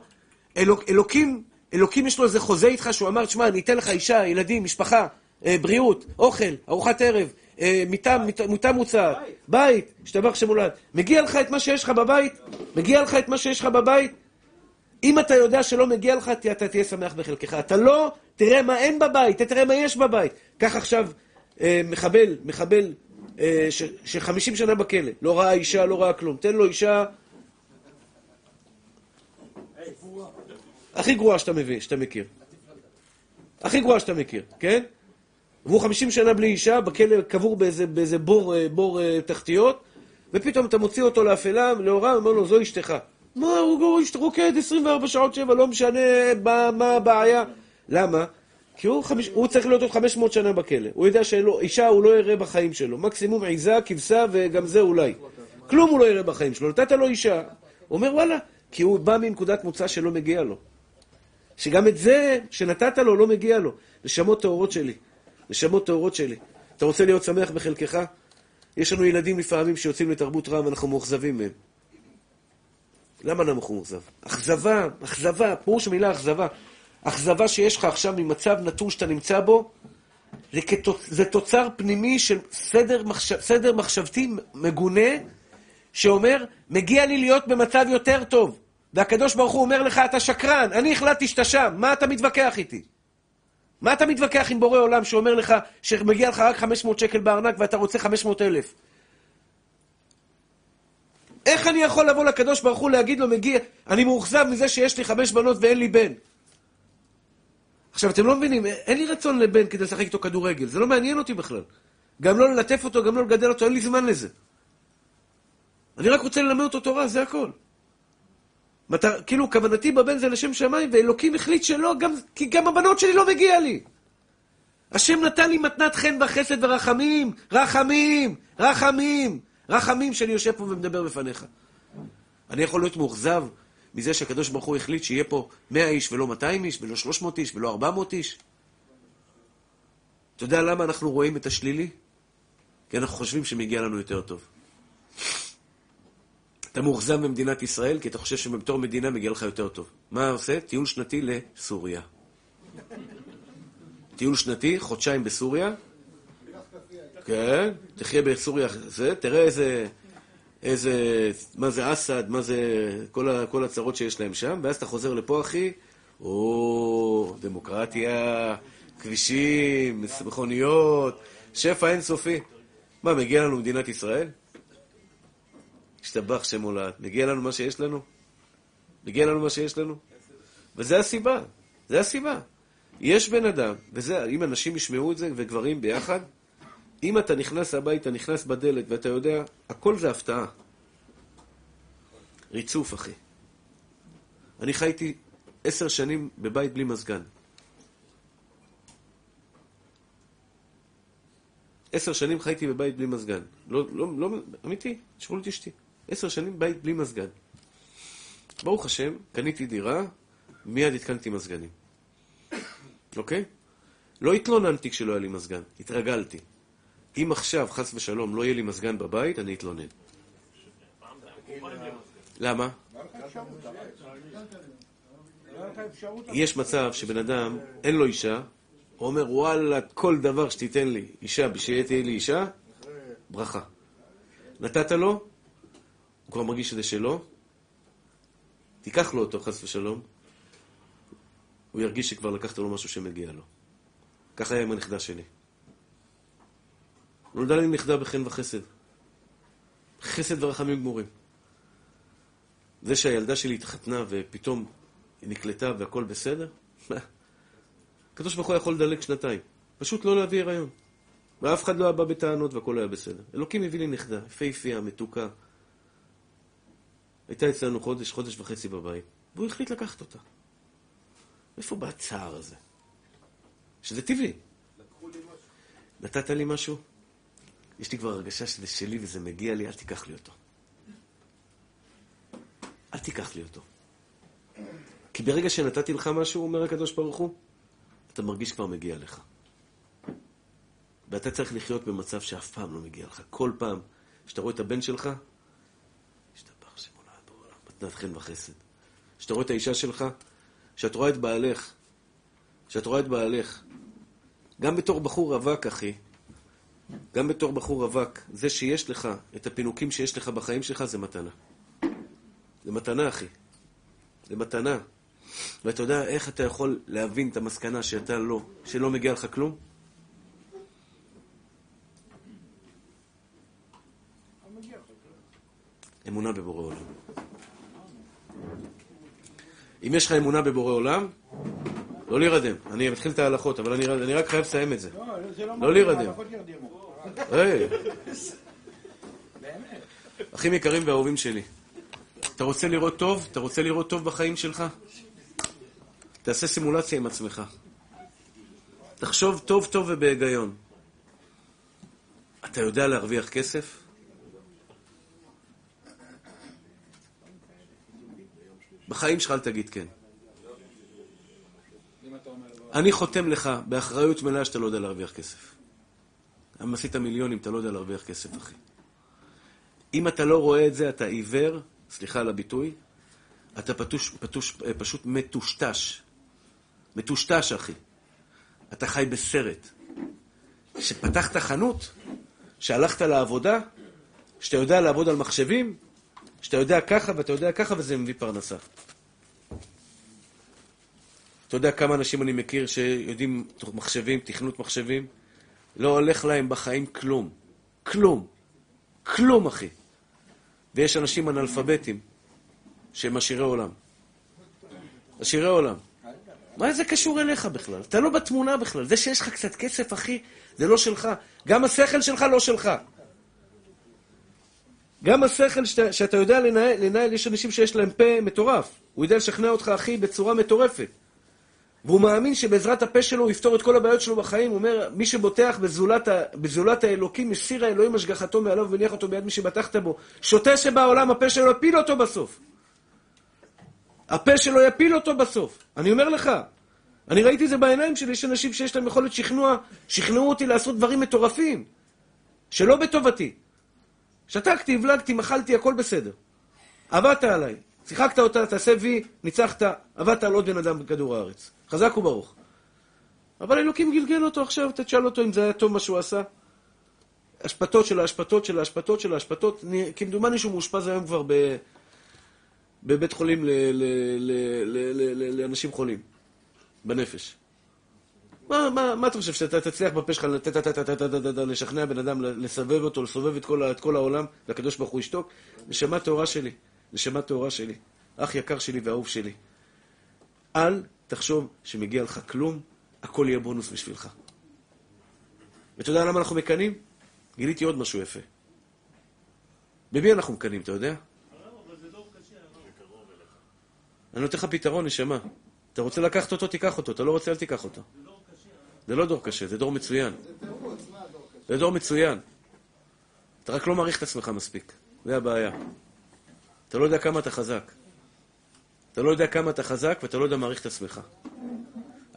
אלוק, אלוקים, אלוקים יש לו איזה חוזה איתך שהוא אמר, תשמע, אני אתן לך אישה, ילדים, משפחה, אה, בריאות, אוכל, ארוחת ערב, אה, מיטה, מיטה מוצעת, בית, השתבח שמולד. מגיע לך את מה שיש לך בבית? מגיע לך את מה שיש לך בבית? אם אתה יודע שלא מגיע לך, אתה תהיה שמח בחלקך. אתה לא, תראה מה אין בבית, תראה מה יש בבית. קח עכשיו אה, מחבל, מחבל שחמישים שנה בכלא, לא ראה אישה, לא ראה כלום. תן לו אישה הכי גרועה שאתה מבין, שאתה מכיר. הכי גרועה שאתה מכיר, כן? והוא חמישים שנה בלי אישה, בכלא קבור באיזה, באיזה בור, אה, בור אה, תחתיות, ופתאום אתה מוציא אותו לאפלה, לאורה, אומר לו, זו אשתך. מה, הוא רוקד 24 שעות שבע, לא משנה מה הבעיה. למה? כי הוא, חמיש, הוא צריך להיות עוד 500 שנה בכלא. הוא יודע שאישה הוא לא יראה בחיים שלו. מקסימום עיזה, כבשה וגם זה אולי. כלום הוא לא יראה בחיים שלו. נתת לו אישה. הוא אומר וואלה, כי הוא בא מנקודת מוצא שלא מגיע לו. שגם את זה שנתת לו לא מגיע לו. נשמות טהורות שלי. נשמות טהורות שלי. אתה רוצה להיות שמח בחלקך? יש לנו ילדים לפעמים שיוצאים לתרבות רע ואנחנו מאוכזבים מהם. למה אנחנו מאוכזב? אכזבה, אכזבה, פירוש המילה אכזבה. אכזבה שיש לך עכשיו ממצב נתון שאתה נמצא בו, זה, כתוצ... זה תוצר פנימי של סדר, מחשב... סדר מחשבתי מגונה, שאומר, מגיע לי להיות במצב יותר טוב. והקדוש ברוך הוא אומר לך, אתה שקרן, אני החלטתי שאתה שם, מה אתה מתווכח איתי? מה אתה מתווכח עם בורא עולם שאומר לך שמגיע לך רק 500 שקל בארנק ואתה רוצה 500 אלף? איך אני יכול לבוא לקדוש ברוך הוא להגיד לו, מגיע, אני מאוכזב מזה שיש לי חמש בנות ואין לי בן. עכשיו, אתם לא מבינים, אין לי רצון לבן כדי לשחק איתו כדורגל, זה לא מעניין אותי בכלל. גם לא ללטף אותו, גם לא לגדל אותו, אין לי זמן לזה. אני רק רוצה ללמד אותו תורה, זה הכל. מת... כאילו, כוונתי בבן זה לשם שמיים, ואלוקים החליט שלא, גם... כי גם הבנות שלי לא מגיע לי. השם נתן לי מתנת חן וחסד ורחמים, רחמים, רחמים, רחמים שאני יושב פה ומדבר בפניך. אני יכול להיות מאוכזב מזה שהקדוש ברוך הוא החליט שיהיה פה 100 איש ולא 200 איש, ולא 300 איש, ולא 400 איש? אתה יודע למה אנחנו רואים את השלילי? כי אנחנו חושבים שמגיע לנו יותר טוב. אתה מאוכזב במדינת ישראל, כי אתה חושב שבתור מדינה מגיע לך יותר טוב. מה עושה? טיול שנתי לסוריה. טיול שנתי, חודשיים בסוריה. כן, תחיה בסוריה, זה, תראה איזה, איזה, מה זה אסד, מה זה, כל, ה, כל הצרות שיש להם שם, ואז אתה חוזר לפה, אחי, או, דמוקרטיה, כבישים, מכוניות, שפע אינסופי. מה, מגיע לנו מדינת ישראל? השתבח שם הולד. מגיע לנו מה שיש לנו? מגיע לנו מה שיש לנו? וזה הסיבה, זה הסיבה. יש בן אדם, וזה, אם אנשים ישמעו את זה, וגברים ביחד, אם אתה נכנס הביתה, נכנס בדלת, ואתה יודע, הכל זה הפתעה. ריצוף, אחי. אני חייתי עשר שנים בבית בלי מזגן. עשר שנים חייתי בבית בלי מזגן. לא, לא, לא, אמיתי, תשאלו את אשתי. עשר שנים בית בלי מזגן. ברוך השם, קניתי דירה, מיד התקנתי מזגנים. אוקיי? לא התלוננתי כשלא היה לי מזגן, התרגלתי. אם עכשיו, חס ושלום, לא יהיה לי מזגן בבית, אני אתלונן. למה? יש מצב שבן אדם, אין לו אישה, הוא אומר, וואלה, כל דבר שתיתן לי אישה, בשביל שתהיה לי אישה, ברכה. נתת לו, הוא כבר מרגיש שזה שלו, תיקח לו אותו, חס ושלום, הוא ירגיש שכבר לקחת לו משהו שמגיע לו. ככה היה עם הנכדה שלי. נולדה לי נכדה בחן וחסד. חסד ורחמים גמורים. זה שהילדה שלי התחתנה ופתאום היא נקלטה והכל בסדר, הקדוש ברוך הוא יכול לדלג שנתיים. פשוט לא להביא הריון. ואף אחד לא היה בא בטענות והכל היה בסדר. אלוקים הביא לי נכדה, יפהפייה, מתוקה. הייתה אצלנו חודש, חודש וחצי בבית, והוא החליט לקחת אותה. מאיפה בא הצער הזה? שזה טבעי. נתת לי משהו? יש לי כבר הרגשה שזה שלי וזה מגיע לי, אל תיקח לי אותו. אל תיקח לי אותו. כי ברגע שנתתי לך משהו, אומר הקדוש ברוך הוא, אתה מרגיש כבר מגיע לך. ואתה צריך לחיות במצב שאף פעם לא מגיע לך. כל פעם שאתה רואה את הבן שלך, השתבח שמונה בעולם, מתנת חן וחסד. שאתה רואה את האישה שלך, שאת רואה את בעלך, שאת רואה את בעלך, גם בתור בחור רווק, אחי, גם בתור בחור רווק, זה שיש לך את הפינוקים שיש לך בחיים שלך זה מתנה. זה מתנה, אחי. זה מתנה. ואתה יודע איך אתה יכול להבין את המסקנה שאתה לא, שלא מגיע לך כלום? אמונה בבורא עולם. אם יש לך אמונה בבורא עולם, לא להירדם. אני מתחיל את ההלכות, אבל אני, אני רק חייב לסיים את זה. לא, לא, לא להירדם. אחים יקרים ואהובים שלי, אתה רוצה לראות טוב? אתה רוצה לראות טוב בחיים שלך? תעשה סימולציה עם עצמך. תחשוב טוב טוב ובהיגיון. אתה יודע להרוויח כסף? בחיים שלך אל תגיד כן. אני חותם לך באחריות מלאה שאתה לא יודע להרוויח כסף. אם עשית מיליונים, אתה לא יודע להרוויח כסף, אחי. אם אתה לא רואה את זה, אתה עיוור, סליחה על הביטוי, אתה פתוש, פתוש, אה, פשוט מטושטש. מטושטש, אחי. אתה חי בסרט. כשפתחת חנות, שהלכת לעבודה, שאתה יודע לעבוד על מחשבים, שאתה יודע ככה ואתה יודע ככה וזה מביא פרנסה. אתה יודע כמה אנשים אני מכיר שיודעים מחשבים, תכנות מחשבים? לא הולך להם בחיים כלום. כלום. כלום, אחי. ויש אנשים אנאלפביתים שהם עשירי עולם. עשירי עולם. מה זה קשור אליך בכלל? אתה לא בתמונה בכלל. זה שיש לך קצת כסף, אחי, זה לא שלך. גם השכל שלך לא שלך. גם השכל שאתה, שאתה יודע לנהל, לנהל, יש אנשים שיש להם פה מטורף. הוא יודע לשכנע אותך, אחי, בצורה מטורפת. והוא מאמין שבעזרת הפה שלו הוא יפתור את כל הבעיות שלו בחיים. הוא אומר, מי שבוטח בזולת, ה, בזולת האלוקים, מסיר האלוהים השגחתו מעליו ומניח אותו ביד מי שבטחת בו. שוטה שבעולם, הפה שלו יפיל אותו בסוף. הפה שלו יפיל אותו בסוף. אני אומר לך, אני ראיתי את זה בעיניים שלי, יש אנשים שיש להם יכולת שכנוע, שכנעו אותי לעשות דברים מטורפים, שלא בטובתי. שתקתי, הבלגתי, מחלתי, הכל בסדר. עבדת עליי, שיחקת אותה, תעשה וי, ניצחת, עבדת על עוד בן אדם בכדור הארץ. חזק וברוך. אבל אלוקים גלגל אותו עכשיו, תשאל אותו אם זה היה טוב מה שהוא עשה. השפתות של ההשפתות של ההשפתות של ההשפתות, כמדומני שהוא מאושפז היום כבר. בבית חולים. לאנשים חולים, בנפש. מה, אתה חושב, שאתה תצליח בפה שלך לשכנע בן אדם, לסבב אותו, לסובב את כל העולם, והקדוש ברוך הוא ישתוק? נשמה טהורה שלי, נשמה טהורה שלי, אח יקר שלי ואהוב שלי. אל תחשוב שמגיע לך כלום, הכל יהיה בונוס בשבילך. ואתה יודע למה אנחנו מקנאים? גיליתי עוד משהו יפה. במי אנחנו מקנאים, אתה יודע? אני נותן לך פתרון, נשמה. אתה רוצה לקחת אותו, תיקח אותו. אתה לא רוצה, אל תיקח אותו. זה לא דור קשה, זה דור מצוין. זה דור מצוין. אתה רק לא מעריך את עצמך מספיק. זה הבעיה. אתה לא יודע כמה אתה חזק. אתה לא יודע כמה אתה חזק ואתה לא יודע מעריך את עצמך.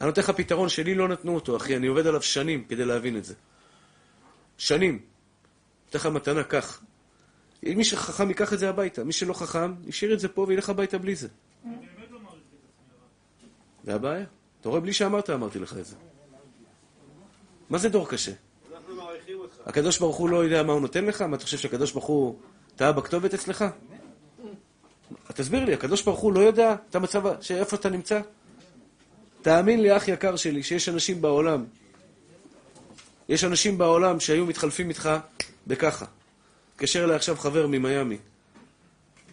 אני נותן לך פתרון שלי לא נתנו אותו, אחי. אני עובד עליו שנים כדי להבין את זה. שנים. נותן לך מתנה, קח. מי שחכם ייקח את זה הביתה. מי שלא חכם, ישאיר את זה פה וילך הביתה בלי זה. זה הבעיה. אתה רואה, בלי שאמרת, אמרתי לך את זה. מה זה דור קשה? הקדוש ברוך הוא לא יודע מה הוא נותן לך? מה אתה חושב שהקדוש ברוך הוא טעה בכתובת אצלך? תסביר לי, הקדוש ברוך הוא לא יודע את המצב, איפה אתה נמצא? תאמין לי, אח יקר שלי, שיש אנשים בעולם, יש אנשים בעולם שהיו מתחלפים איתך בככה. התקשר אליי עכשיו חבר ממיאמי,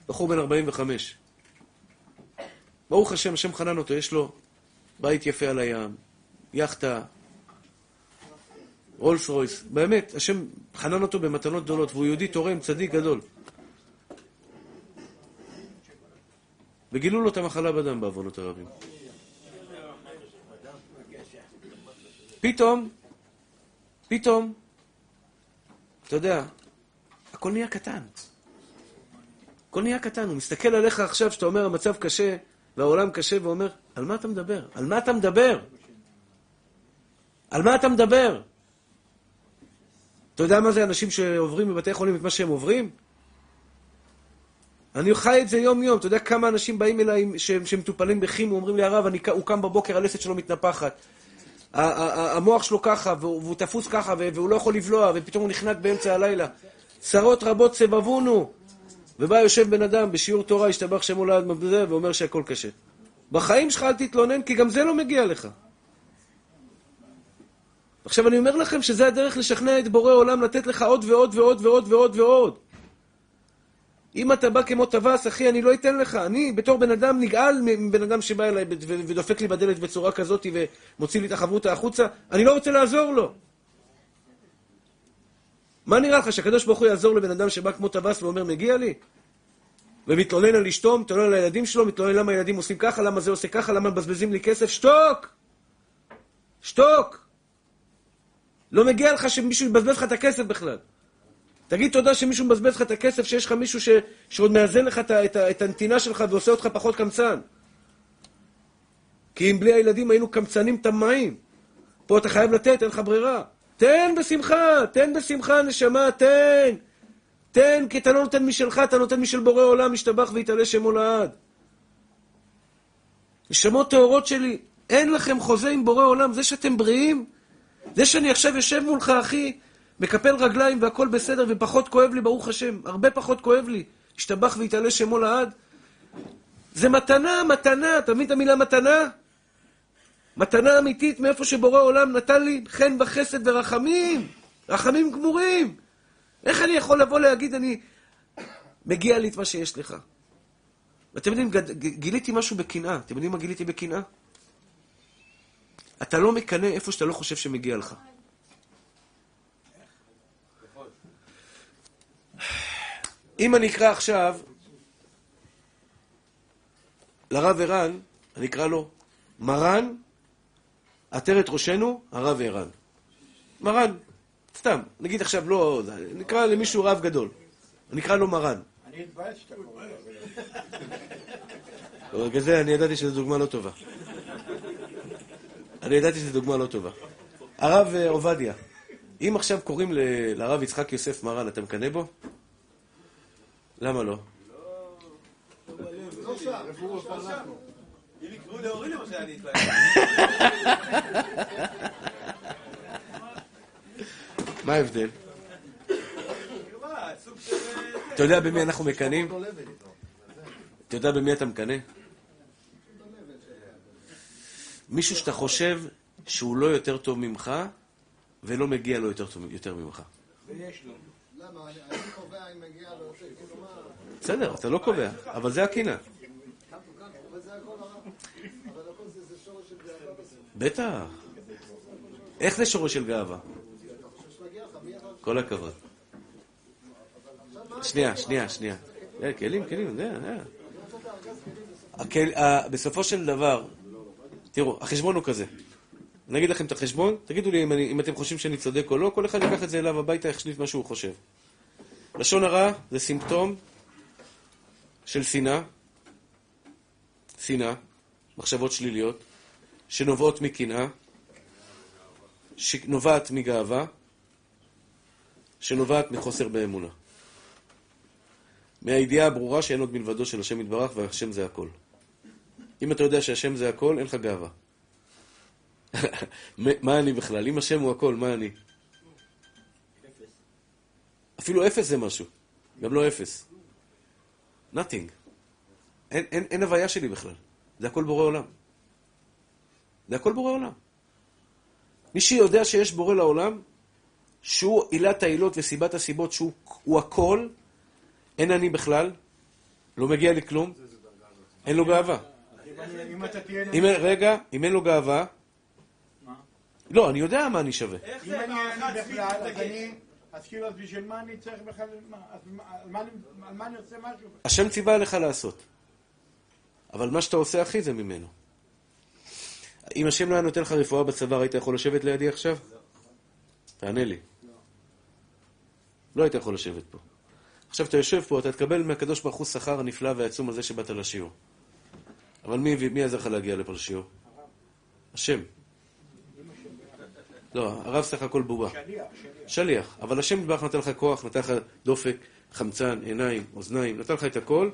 בחור בן 45. ברוך השם, השם חנן אותו, יש לו בית יפה על הים, יאכטה, רולס רויס. באמת, השם חנן אותו במתנות גדולות, והוא יהודי תורם, צדיק גדול. וגילו לו את המחלה בדם בעוונות הרבים. פתאום, פתאום, אתה יודע, הכל נהיה קטן. הכל נהיה קטן. הוא מסתכל עליך עכשיו, שאתה אומר, המצב קשה, והעולם קשה, ואומר, על מה אתה מדבר? על מה אתה מדבר? על מה אתה מדבר? אתה יודע מה זה אנשים שעוברים בבתי חולים את מה שהם עוברים? אני חי את זה יום-יום. אתה יודע כמה אנשים באים אליי שמטופלים בכימו, אומרים לי, הרב, הוא קם בבוקר, הלסת שלו מתנפחת. המוח שלו ככה, והוא תפוס ככה, והוא לא יכול לבלוע, ופתאום הוא נחנק באמצע הלילה. צרות רבות סבבונו. ובא יושב בן אדם בשיעור תורה, השתבח שמו לעד מבזה, ואומר שהכל קשה. בחיים שלך אל תתלונן, כי גם זה לא מגיע לך. עכשיו אני אומר לכם שזה הדרך לשכנע את בורא עולם לתת לך עוד ועוד ועוד ועוד ועוד ועוד. אם אתה בא כמו טווס, אחי, אני לא אתן לך. אני, בתור בן אדם, נגעל מבן אדם שבא אליי ודופק לי בדלת בצורה כזאת ומוציא לי את החברותא החוצה, אני לא רוצה לעזור לו. מה נראה לך, שהקדוש ברוך הוא יעזור לבן אדם שבא כמו טווס ואומר, מגיע לי? ומתלונן על אשתו, מתלונן על הילדים שלו, מתלונן למה הילדים עושים ככה, למה זה עושה ככה, למה מבזבזים לי כסף, שתוק! שתוק! לא מגיע לך שמישהו יבזבז לך את הכסף בכלל. תגיד תודה שמישהו מבזבז לך את הכסף, שיש לך מישהו ש... שעוד מאזן לך את, את, את הנתינה שלך ועושה אותך פחות קמצן. כי אם בלי הילדים היינו קמצנים טמאים. פה אתה חייב לתת, אין לך ברירה. תן בשמחה, תן בשמחה, נשמה, תן. תן, כי אתה לא נותן משלך, אתה נותן משל בורא עולם, משתבח ויתעלה שמו לעד. נשמות טהורות שלי, אין לכם חוזה עם בורא עולם, זה שאתם בריאים, זה שאני עכשיו יושב מולך, אחי, מקפל רגליים והכל בסדר ופחות כואב לי, ברוך השם, הרבה פחות כואב לי, השתבח ויתעלה שמו לעד. זה מתנה, מתנה, אתה מבין את המילה מתנה? מתנה אמיתית מאיפה שבורא עולם נתן לי חן וחסד ורחמים, רחמים גמורים. איך אני יכול לבוא להגיד, אני... מגיע לי את מה שיש לך. ואתם יודעים, גיליתי משהו בקנאה. אתם יודעים מה גיליתי בקנאה? אתה לא מקנא איפה שאתה לא חושב שמגיע לך. אם אני אקרא עכשיו לרב ערן, אני אקרא לו מרן, עטרת ראשנו, הרב ערן. מרן, סתם, נגיד עכשיו לא, נקרא למישהו רב גדול. אני אקרא לו מרן. אני אתבייש שאתה קורא לו. בגלל זה אני ידעתי שזו דוגמה לא טובה. אני ידעתי שזו דוגמה לא טובה. הרב אה, עובדיה, אם עכשיו קוראים לרב יצחק יוסף מרן, אתה מקנא בו? למה לא? מה ההבדל? אתה יודע במי אנחנו מקנאים? אתה יודע במי אתה מקנא? מישהו שאתה חושב שהוא לא יותר טוב ממך, ולא מגיע לו יותר, טוב, יותר ממך. ויש לו. למה? אני קובע אם מגיע לו. בסדר, אתה לא קובע, אבל זה הקנאה. בטח. איך זה שורש של גאווה? כל הכבוד. שנייה, שנייה, שנייה. אה, כלים, כלים, זה. בסופו של דבר, תראו, החשבון הוא כזה. אני אגיד לכם את החשבון, תגידו לי אם, אני, אם אתם חושבים שאני צודק או לא, כל אחד ייקח את זה אליו הביתה, יחליט מה שהוא חושב. לשון הרע זה סימפטום של שנאה, שנאה, מחשבות שליליות, שנובעות מקנאה, שנובעת מגאווה, שנובעת מחוסר באמונה. מהידיעה הברורה שאין עוד מלבדו של השם יתברך והשם זה הכל. אם אתה יודע שהשם זה הכל, אין לך גאווה. [laughs] מה אני בכלל? אם השם הוא הכל, מה אני? אפילו אפס זה משהו, גם לא אפס. Nothing. אין, אין, אין הוויה שלי בכלל. זה הכל בורא עולם. זה הכל בורא עולם. מי שיודע שיש בורא לעולם, שהוא עילת העילות וסיבת הסיבות, שהוא הכל, אין אני בכלל, לא מגיע לי כלום, אין לו גאווה. אם, רגע, אם אין לו גאווה, לא, אני יודע מה אני שווה. אם אני אני בכלל, אז אני... אז כאילו, אז בשביל מה אני צריך בכלל... על מה אני עושה משהו? השם ציווה לך לעשות. אבל מה שאתה עושה, אחי, זה ממנו. אם השם לא היה נותן לך רפואה בצוואר, היית יכול לשבת לידי עכשיו? תענה לי. לא היית יכול לשבת פה. עכשיו אתה יושב פה, אתה תקבל מהקדוש ברוך הוא שכר הנפלא והעצום הזה שבאת לשיעור. אבל מי, מי עזר לך להגיע לפה לשיעור? השם. לא, הרב סך הכל בובה. שליח. שליח. אבל השם יתברך נתן לך כוח, נתן לך דופק, חמצן, עיניים, אוזניים, נתן לך את הכל,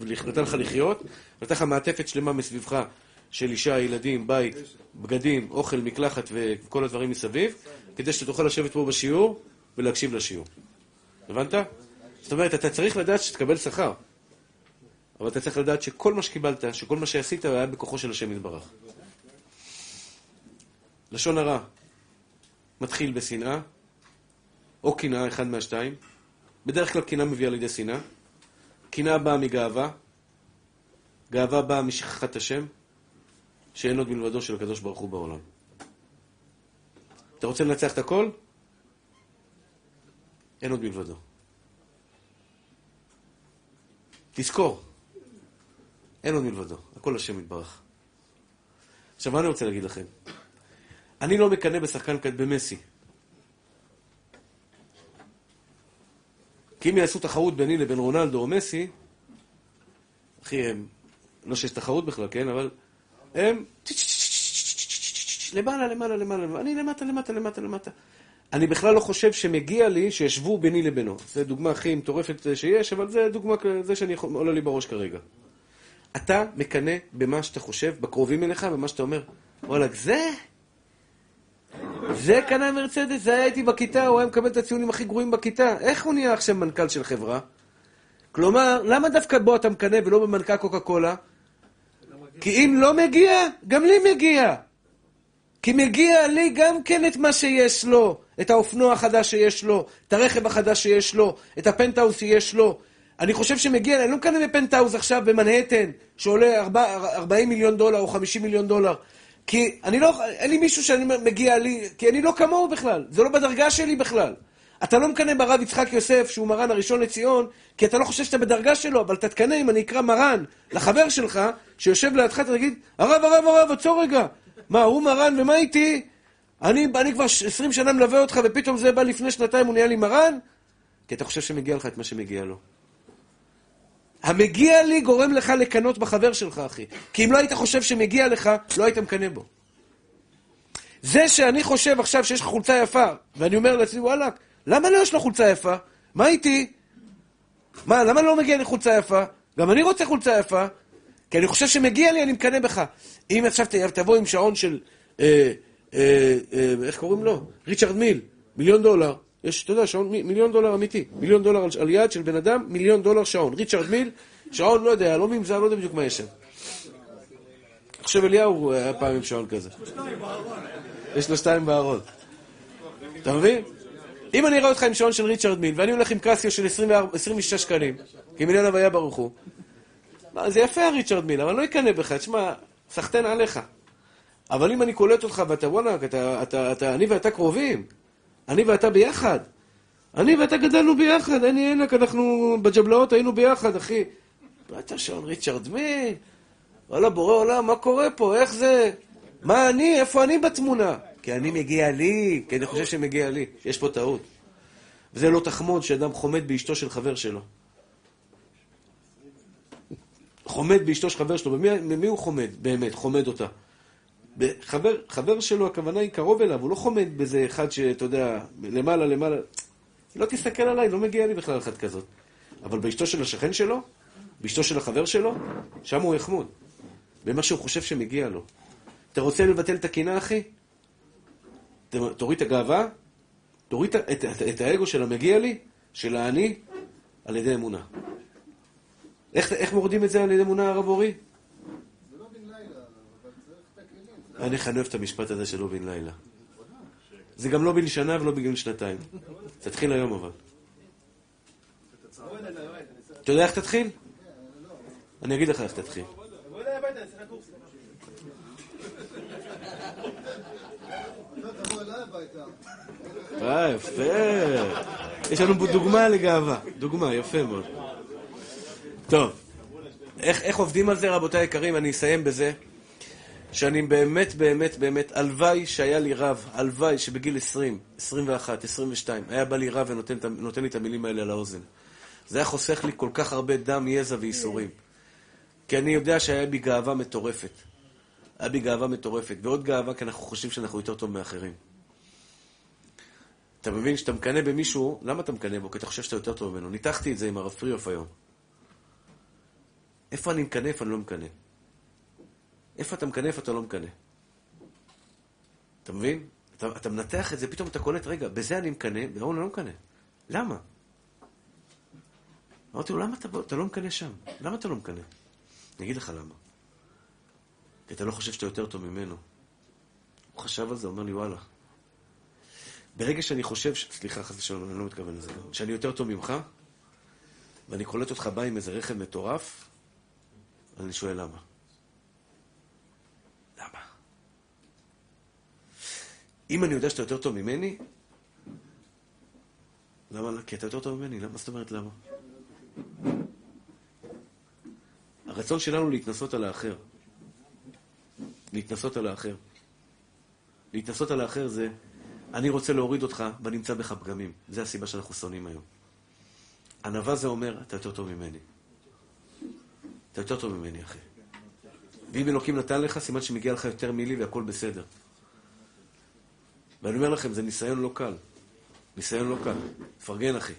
נתן לך לחיות, נתן לך מעטפת שלמה מסביבך של אישה, ילדים, בית, בגדים, אוכל, מקלחת וכל הדברים מסביב, כדי שתוכל לשבת פה בשיעור ולהקשיב לשיעור. הבנת? זאת אומרת, אתה צריך לדעת שתקבל שכר, אבל אתה צריך לדעת שכל מה שקיבלת, שכל מה שעשית היה בכוחו של השם יתברך. לשון הרע מתחיל בשנאה, או קנאה, אחד מהשתיים. בדרך כלל קנאה מביאה לידי שנאה. קנאה באה מגאווה, גאווה באה משכחת השם, שאין עוד מלבדו של הקדוש ברוך הוא בעולם. אתה רוצה לנצח את הכל? אין עוד מלבדו. תזכור, אין עוד מלבדו, הכל השם יתברך. עכשיו, מה אני רוצה להגיד לכם? אני לא מקנא בשחקן במסי. כי אם יעשו תחרות ביני לבין רונלדו או מסי, אחי, הם, לא שיש תחרות בכלל, כן? אבל הם למעלה, למעלה, למעלה, אני למטה, למטה, למטה, למטה. אני בכלל לא חושב שמגיע לי שישבו ביני לבינו. זו דוגמה הכי מטורפת שיש, אבל זה דוגמה, זה שאני יכול, עולה לי בראש כרגע. אתה מקנא במה שאתה חושב, בקרובים אליך, במה שאתה אומר, וואלה, זה? זה קנה מרצדס, זה היה איתי בכיתה, הוא היה מקבל את הציונים הכי גרועים בכיתה. איך הוא נהיה עכשיו מנכ"ל של חברה? כלומר, למה דווקא בו אתה מקנא ולא במנכ"ל קוקה קולה? כי אם לא מגיע, גם לי מגיע. כי מגיע לי גם כן את מה שיש לו, את האופנוע החדש שיש לו, את הרכב החדש שיש לו, את הפנטהאוס שיש לו. אני חושב שמגיע, אני לא מקנא בפנטהאוס עכשיו במנהטן, שעולה 40 מיליון דולר או 50 מיליון דולר. כי אני לא, אין לי מישהו שאני מגיע לי, כי אני לא כמוהו בכלל, זה לא בדרגה שלי בכלל. אתה לא מקנא ברב יצחק יוסף, שהוא מרן הראשון לציון, כי אתה לא חושב שאתה בדרגה שלו, אבל אתה תקנא אם אני אקרא מרן לחבר שלך, שיושב לידך, אתה תגיד, הרב, הרב, הרב, עצור רגע. מה, הוא מרן ומה איתי? אני, אני כבר 20 שנה מלווה אותך, ופתאום זה בא לפני שנתיים, הוא נהיה לי מרן? כי אתה חושב שמגיע לך את מה שמגיע לו. המגיע לי גורם לך לקנות בחבר שלך, אחי. כי אם לא היית חושב שמגיע לך, לא היית מקנא בו. זה שאני חושב עכשיו שיש לך חולצה יפה, ואני אומר לעצמי, וואלכ, למה לא יש לו חולצה יפה? מה איתי? מה, למה לא מגיע לי חולצה יפה? גם אני רוצה חולצה יפה, כי אני חושב שמגיע לי, אני מקנא בך. אם עכשיו תבוא עם שעון של, אה, אה, אה, איך קוראים לו? ריצ'רד מיל, מיליון דולר. יש, אתה יודע, שעון מיליון דולר אמיתי. מיליון דולר על, על יד של בן אדם, מיליון דולר שעון. ריצ'רד מיל, שעון, לא יודע, לא ממזר, לא יודע בדיוק מה יש שם. חושב אליהו היה פעם עם שעון כזה. יש לו שתיים בארון. אתה מבין? אם אני אראה אותך עם שעון של ריצ'רד מיל, ואני הולך עם קסיו של 26 שקלים, כי מיליון הוויה ברוך הוא, זה יפה הריצ'רד מיל, אבל אני לא אקנא בך, תשמע, סחטיין עליך. אבל אם אני קולט אותך ואתה, וואלה, אתה, אתה, אתה, אני ואתה קרובים, אני ואתה ביחד. אני ואתה גדלנו ביחד, אני עינק, אנחנו בג'בלאות היינו ביחד, אחי. ואתה שעון ריצ'רד מיל, וואלה, בורא עולם, מה קורה פה, איך זה? מה אני, איפה אני בתמונה? כי אני מגיע לי, כי אני חושב שמגיע לי. יש פה טעות. וזה לא תחמוד שאדם חומד באשתו של חבר שלו. חומד באשתו של חבר שלו, במי, במי הוא חומד באמת, חומד אותה? חבר, חבר שלו, הכוונה היא קרוב אליו, הוא לא חומד באיזה אחד שאתה יודע, למעלה, למעלה. לא תסתכל עליי, לא מגיע לי בכלל אחת כזאת. אבל באשתו של השכן שלו, באשתו של החבר שלו, שם הוא יחמוד. במה שהוא חושב שמגיע לו. אתה רוצה לבטל את הקינה, אחי? תוריד את הגאווה, תוריד את, את, את, האגו של המגיע לי, של האני, על ידי אמונה. איך, איך מורדים את זה על ידי אמונה, הרב אורי? אני חנב את המשפט הזה של לא בן לילה. זה גם לא בן שנה ולא בגיל שנתיים. תתחיל היום אבל. אתה יודע איך תתחיל? אני אגיד לך איך תתחיל. אה, יפה. יש לנו פה דוגמה לגאווה. דוגמה, יפה מאוד. טוב, איך עובדים על זה, רבותיי היקרים? אני אסיים בזה. שאני באמת, באמת, באמת, הלוואי שהיה לי רב, הלוואי שבגיל 20, 21, 22, היה בא לי רב ונותן לי את המילים האלה על האוזן. זה היה חוסך לי כל כך הרבה דם, יזע וייסורים. כי אני יודע שהיה בי גאווה מטורפת. היה בי גאווה מטורפת, ועוד גאווה כי אנחנו חושבים שאנחנו יותר טוב מאחרים. אתה מבין, כשאתה מקנא במישהו, למה אתה מקנא בו? כי אתה חושב שאתה יותר טוב ממנו. ניתחתי את זה עם הרב פריאוף היום. איפה אני מקנא, איפה אני לא מקנא. איפה אתה מקנא, איפה אתה לא מקנא. אתה מבין? אתה, אתה מנתח את זה, פתאום אתה קולט, רגע, בזה אני מקנא, בהוא אני לא מקנא. למה? אמרתי לו, למה אתה, אתה לא מקנא שם? למה אתה לא מקנא? אני אגיד לך למה. כי אתה לא חושב שאתה יותר טוב ממנו. הוא חשב על זה, אומר לי, וואלה. ברגע שאני חושב, ש... סליחה, חס ושלום, אני לא מתכוון לזה, שאני יותר טוב ממך, ואני קולט אותך בא עם איזה רכב מטורף, אני שואל. למה? אם אני יודע שאתה יותר טוב ממני, למה? כי אתה יותר טוב ממני, למה זאת אומרת למה? הרצון שלנו להתנסות על האחר. להתנסות על האחר. להתנסות על האחר זה, אני רוצה להוריד אותך ואני אמצא בך פגמים. זה הסיבה שאנחנו שונאים היום. ענווה זה אומר, אתה יותר טוב ממני. אתה יותר טוב ממני, אחי. ואם אלוקים נתן לך, סימן שמגיע לך יותר מילי והכל בסדר. ואני אומר לכם, זה ניסיון לא קל. ניסיון לא קל. תפרגן, אחי.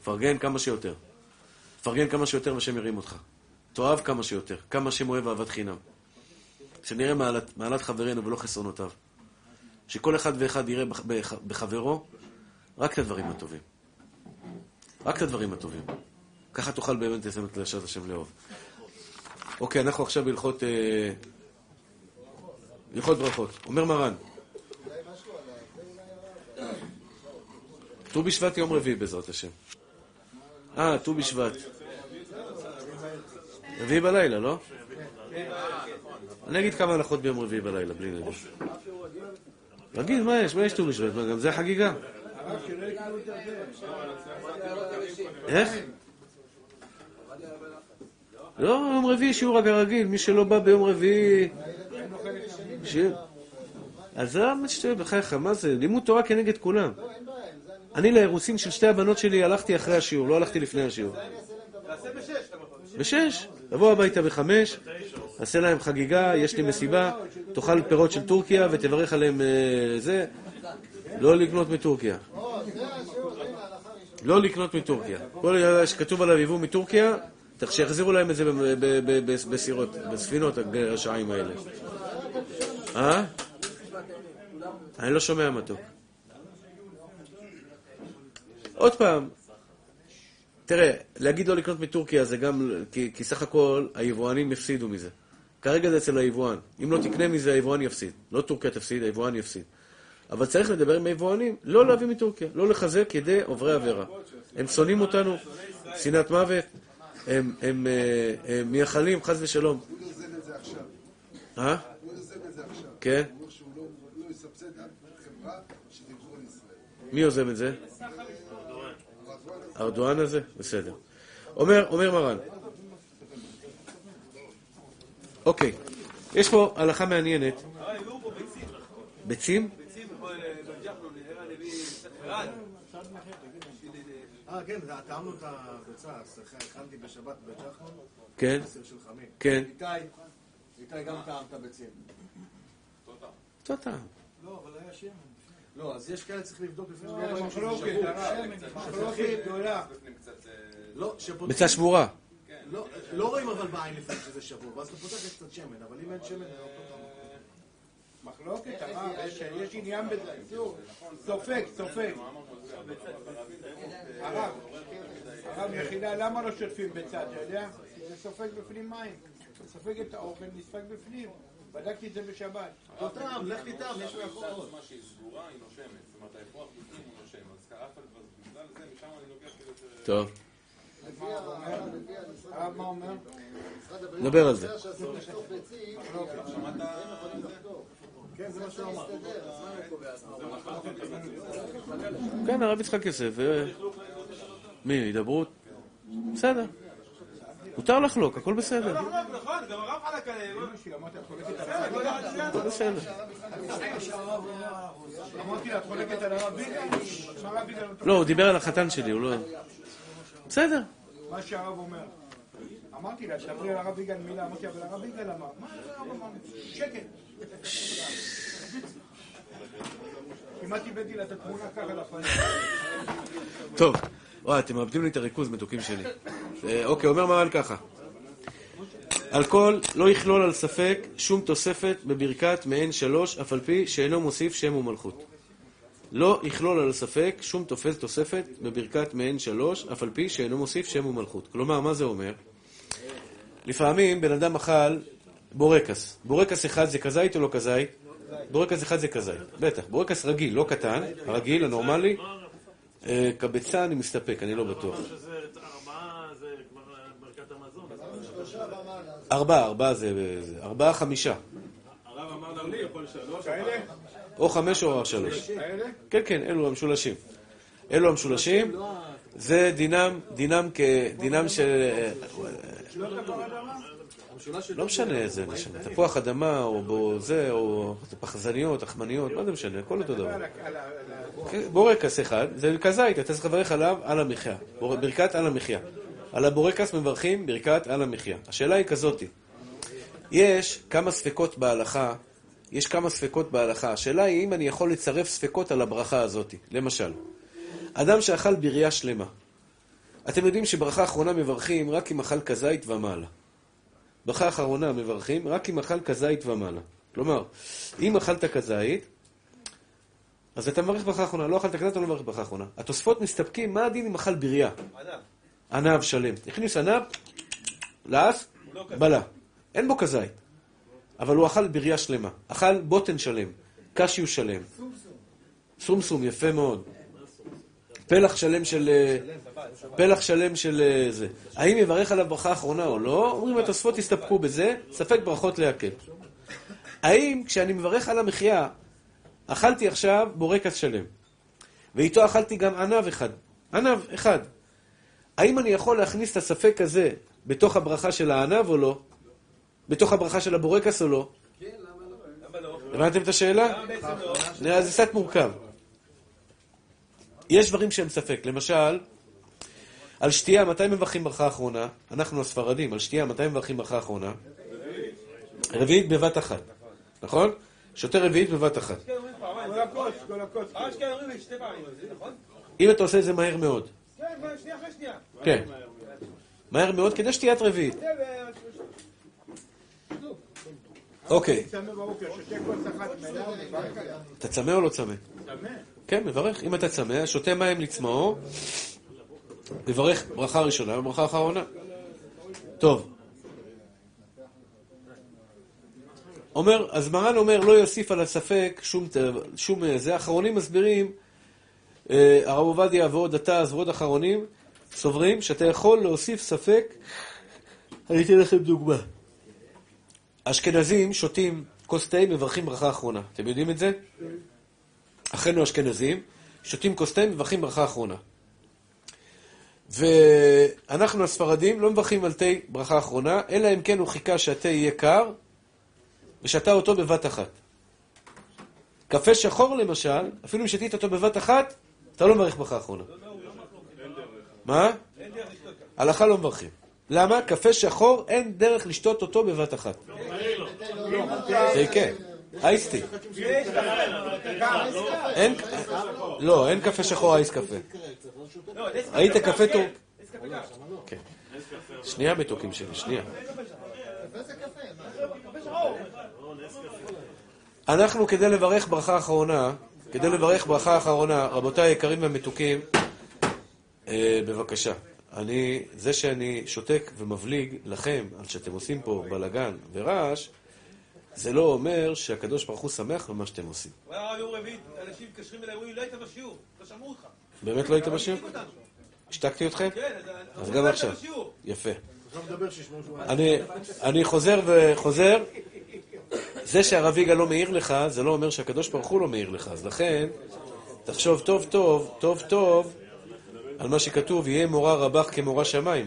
תפרגן כמה שיותר. תפרגן כמה שיותר והשם ירים אותך. תאהב כמה שיותר. כמה השם אוהב אהבת חינם. שנראה מעלת, מעלת חברנו ולא חסרונותיו. שכל אחד ואחד יראה בח- בחברו רק את הדברים הטובים. רק את הדברים הטובים. ככה תוכל באמת לסיים את לשעת השם לאהוב. אוקיי, אנחנו עכשיו בהלכות... אה, הלכות ברכות. אומר מרן. ט"ו בשבט יום רביעי בעזרת השם. אה, ט"ו בשבט. רביעי בלילה, לא? אני אגיד כמה הלכות ביום רביעי בלילה, בלי נדר. תגיד, מה יש? מה יש ט"ו בשבט? גם זה זה. איך? לא, יום רביעי שיעור הרגיל, מי שלא בא ביום רביעי... שיעור. עזוב, מה שטויות, בחייך, מה זה? לימוד תורה כנגד כולם. אני לאירוסין של שתי הבנות שלי הלכתי אחרי השיעור, לא הלכתי לפני השיעור. בשש. תבוא הביתה בחמש, עשה להם חגיגה, יש לי מסיבה, תאכל פירות של טורקיה ותברך עליהם אה, זה. לא לקנות מטורקיה. לא לקנות מטורקיה. כל שכתוב עליו יבוא מטורקיה, שיחזירו להם את זה בסירות, בספינות השעים האלה. אה? אני לא שומע מתוק. עוד פעם, תראה, להגיד לא לקנות מטורקיה זה גם, כי, כי סך הכל היבואנים יפסידו מזה. כרגע זה אצל היבואן. אם לא תקנה מזה, היבואן יפסיד. לא טורקיה תפסיד, היבואן יפסיד. אבל צריך לדבר עם היבואנים, לא להביא מטורקיה, לא לחזק ידי עוברי עבירה. הם שונאים אותנו, שנאת מוות, הם, הם, אה, הם מייחלים, חס ושלום. הוא יוזם את זה עכשיו. אה? הוא יוזם את זה עכשיו. כן? לא- לא. מי יוזם את זה? ארדואן הזה? בסדר. אומר, אומר מרן. אוקיי, יש פה הלכה מעניינת. ביצים? אה, כן, זה- טעמנו את הביצה, אז הכנתי בשבת בג'חנון, כן. כן. איתי, איתי גם טעם את הביצים. אותו טעם. לא, אז יש כאלה צריך לבדוק לפני לא, שזה מחלוקת, שבור. הרב. מחלוקת גדולה. לא, שפותחים- ביצה שבורה. לא- לא רואים אבל בעין לפני שזה שבור, ואז אתה פותח יש קצת שמן, אבל אם אין שמן, זה. מחלוקת, הרב, יש- יש עניין בזה. סופג, סופג. הרב, הרב יחידה, למה לא שוטפים ביצה, אתה יודע? זה סופג בפנים מים. זה סופג את האוכל, נספג בפנים. בדקתי את זה בשבת. אותו טעם, לך תטעם, יש לו יכול עוד. מה שהיא סגורה היא נושמת, זאת אומרת האפרוח בפנים הוא נושם, אז קרפל בגלל זה, משם אני לוקח כאילו ש... טוב, אומר? נדבר על זה. כן. כן, הרב יצחק יוסף. מי, הידברות? בסדר. מותר לחלוק, הכל בסדר. הכל בסדר. לא, הוא דיבר על החתן שלי, הוא לא... בסדר. מה שהרב אומר. אמרתי לה, תדברי על הרב יגאל מילה, אמרתי אבל הרב יגאל אמר. מה הרב אמר? שקט. כמעט איבדתי לה את התמונה ככה לפנים. טוב. וואי, אתם מאבדים לי את הריכוז, מתוקים שלי. אה, אוקיי, אומר מרן ככה. על כל לא יכלול על ספק שום תוספת בברכת מעין שלוש, אף על פי שאינו מוסיף שם ומלכות. לא יכלול על ספק שום תופל תוספת בברכת מעין שלוש, אף על פי שאינו מוסיף שם ומלכות. כלומר, מה זה אומר? לפעמים בן אדם אכל בורקס. בורקס אחד זה כזית או לא כזית? בורקס אחד זה כזית, בטח. בורקס רגיל, לא קטן, הרגיל, הנורמלי. אה, כביצה אני מסתפק, אני לא בטוח. שזה ארבעה זה כבר ברכת המזון. ארבעה, ארבעה זה... ארבעה, חמישה. הרב אמר לי, יכול שלוש? או חמש או שלוש. כן, כן, אלו המשולשים. אלו המשולשים, זה דינם, דינם כדינם של... לא משנה איזה, משנה. תפוח אדמה, או זה, או פחזניות, לחמניות, מה זה משנה, הכל אותו דבר. בורקס אחד, זה כזית, אתה צריך לברך עליו על המחיה. ברכת על המחיה. על הבורקס מברכים ברכת על המחיה. השאלה היא כזאתי, יש כמה ספקות בהלכה, יש כמה ספקות בהלכה. השאלה היא אם אני יכול לצרף ספקות על הברכה הזאת. למשל, אדם שאכל בריאה שלמה. אתם יודעים שברכה אחרונה מברכים רק אם אכל כזית ומעלה. ברכה אחרונה מברכים רק אם אכל כזית ומעלה. כלומר, אם אכלת כזית, אז אתה מברך ברכה אחרונה. לא אכלת כזית, אתה לא מברך ברכה אחרונה. התוספות מסתפקים, מה הדין אם אכל בריאה? ענב שלם. הכניס ענב, לעס, בלע. אין בו כזית. אבל הוא אכל בריאה שלמה. אכל בוטן שלם, קשיו שלם. סומסום, יפה מאוד. פלח שלם של... פלח שלם של אה, זה. האם יברך עליו ברכה אחרונה או לא? אומרים התוספות יסתפקו בזה, ספק ברכות להקל. האם כשאני מברך על המחיה, אכלתי עכשיו בורקס שלם, ואיתו אכלתי גם ענב אחד, ענב אחד, האם אני יכול להכניס את הספק הזה בתוך הברכה של הענב או לא? בתוך הברכה של הבורקס או לא? הבנתם את השאלה? זה קצת מורכב. יש דברים שהם ספק. למשל, על שתייה, מתי מברכים ברכה אחרונה? אנחנו הספרדים, על שתייה, מתי מברכים ברכה אחרונה? רביעית בבת אחת, נכון? שותה רביעית בבת אחת. אם אתה עושה את זה מהר מאוד. כן. מהר מאוד, כדי שתיית רביעית. אוקיי. אתה צמא או לא צמא? צמא. כן, מברך. אם אתה צמא, שותה מים לצמאו, מברך ברכה ראשונה וברכה אחרונה. טוב. אומר, אז מרן אומר, לא יוסיף על הספק שום, שום אה, זה. אחרונים מסבירים, אה, הרב עובדיה ועוד עטז ועוד אחרונים, סוברים שאתה יכול להוסיף ספק, אני אתן לכם דוגמה. אשכנזים שותים כוס תה, מברכים ברכה אחרונה. אתם יודעים את זה? אחינו אשכנזים, שותים כוס תה, מברכים ברכה אחרונה. ואנחנו הספרדים לא מברכים על תה ברכה אחרונה, אלא אם כן הוא חיכה שהתה יהיה קר, ושתה אותו בבת אחת. קפה שחור למשל, אפילו אם שתית אותו בבת אחת, אתה לא מברך ברכה אחרונה. מה? הלכה לא מברכים. למה? קפה שחור, אין דרך לשתות אותו בבת אחת. זה כן. אייסטי. לא, אין קפה שחור אייס קפה. היית קפה טור... כן. שנייה מתוקים שלי, שנייה. אנחנו כדי לברך ברכה אחרונה, כדי לברך ברכה אחרונה, רבותיי היקרים והמתוקים, אה, בבקשה. אני, זה שאני שותק ומבליג לכם על שאתם עושים פה בלאגן ורעש, זה לא אומר שהקדוש ברוך הוא שמח במה שאתם עושים. וואו, יום רביעי, אנשים מתקשרים אליי, אומרים, לא היית בשיעור, לא שמעו אותך. באמת לא היית בשיעור? השתקתי אתכם? כן, אז גם עכשיו. יפה. אני, אני חוזר וחוזר, זה שהרב יגאל לא מעיר לך, זה לא אומר שהקדוש ברוך הוא לא מעיר לך. אז לכן, תחשוב טוב טוב, טוב טוב, על מה שכתוב, יהיה מורה רבך כמורה שמיים.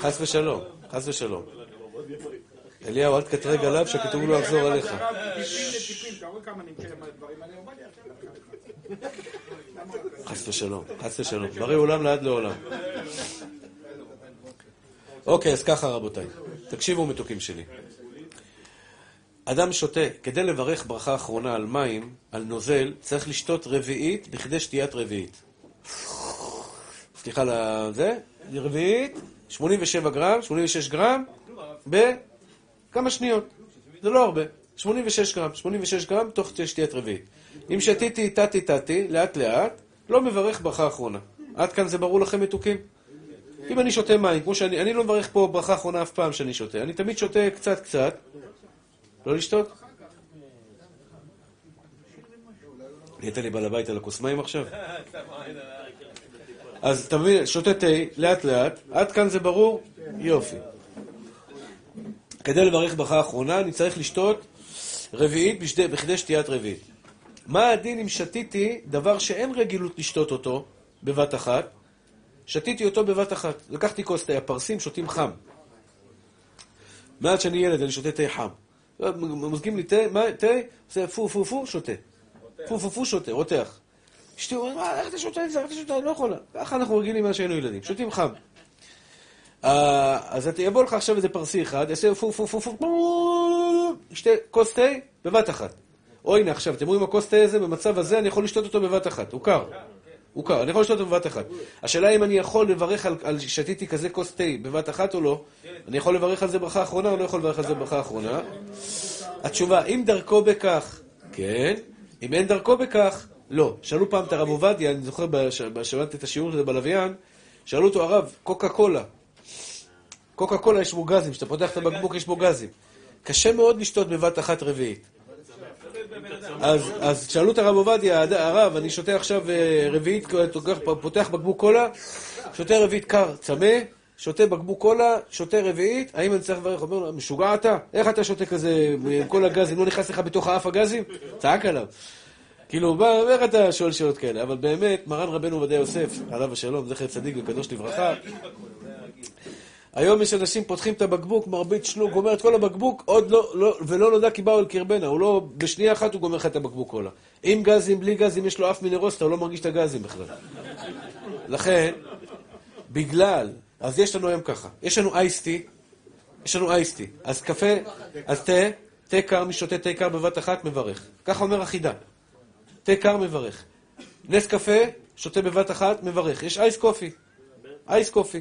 חס ושלום, חס ושלום. אליהו, אל תקטרג עליו, שכתוב לו לחזור עליך. חס ושלום, חס ושלום. בריא עולם לעד לעולם. אוקיי, אז ככה רבותיי. תקשיבו מתוקים שלי. אדם שותה, כדי לברך ברכה אחרונה על מים, על נוזל, צריך לשתות רביעית בכדי שתיית רביעית. סליחה על זה, רביעית, 87 גרם, 86 גרם, בכמה שניות. זה לא הרבה. 86 גרם, 86 גרם תוך שתיית רביעית. אם שתיתי, טאטי, טאטי, לאט לאט, לא מברך ברכה אחרונה. עד כאן זה ברור לכם מתוקים? אם אני שותה מים, כמו שאני, אני לא מברך פה ברכה אחרונה אף פעם שאני שותה, אני תמיד שותה קצת קצת. לא לשתות? נהיית לי בעל הבית על הכוס מים עכשיו? אז אתה מבין, שותה תה, לאט לאט, עד כאן זה ברור? יופי. כדי לברך ברכה אחרונה, אני צריך לשתות רביעית בשדי- בכדי שתיית רביעית. מה הדין אם שתיתי דבר שאין רגילות לשתות אותו בבת אחת? שתיתי אותו בבת אחת. לקחתי כוס תה, הפרסים שותים חם. מאז שאני ילד אני שותה תה חם. מוזגים לי תה, מה, תה, עושה פו פו פו, שותה. פו פו פו, שותה, רותח. אשתי אומרת, מה, איך אתה שותה את זה, איך אתה שותה, אני לא יכולה. ככה אנחנו רגילים מאז שהיינו ילדים, שותים חם. אה, אז אתה- יבוא לך עכשיו איזה פרסי אחד, יעשה פו פו פו פו פו, ישתה כוס תה בבת אחת. או הנה עכשיו, אתם רואים הכוס תה הזה, במצב הזה אני יכול לשתות אותו בבת אחת, הוא קר. הוא קר, אני יכול לשתות אותו בבת אחת. השאלה אם אני יכול לברך על, על שתיתי כזה כוס תה בבת אחת או לא, אני יכול לברך על זה ברכה אחרונה או לא יכול לברך על זה ברכה אחרונה? התשובה, אם דרכו בכך, כן, אם אין דרכו בכך, לא. שאלו פעם את הרב עובדיה, אני זוכר בשמעתי את השיעור הזה בלוויין, שאלו אותו, הרב, קוקה קולה. קוקה קולה יש בו גזים, כשאתה פותח את הבקבוק יש בו גזים. קשה מאוד לשתות בבת אחת רביעית. אז, שאלו את הרב עובדיה, "הד- הרב, אני שותה עכשיו אה, רביעית, פותח בקבוק קולה, שותה רביעית קר, צמא, שותה בקבוק קולה, שותה רביעית, האם אני צריך לברך? אומר לו, משוגע אתה? איך אתה שותה כזה עם כל הגזים? לא נכנס לך בתוך האף הגזים? צעק עליו. כאילו, מה, איך אתה שואל שאלות כאלה? אבל באמת, מרן רבנו עובדיה יוסף, עליו השלום, זכר צדיק וקדוש לברכה, היום יש אנשים פותחים את הבקבוק, מרביץ שלוק, גומר את כל הבקבוק, עוד לא, לא, ולא נודע כי באו אל קרבנה, הוא לא, בשנייה אחת הוא גומר לך את הבקבוק קולה. עם גזים, בלי גזים, יש לו אף מינרוסטה, הוא לא מרגיש את הגזים בכלל. לכן, בגלל, אז יש לנו היום ככה, יש לנו אייסטי, יש לנו אייסטי, אז קפה, אז תה, תה קר, מי שותה תה קר בבת אחת, מברך. ככה אומר החידה. תה קר, מברך. נס קפה, שותה בבת אחת, מברך. יש אייס קופי. אייס קופי.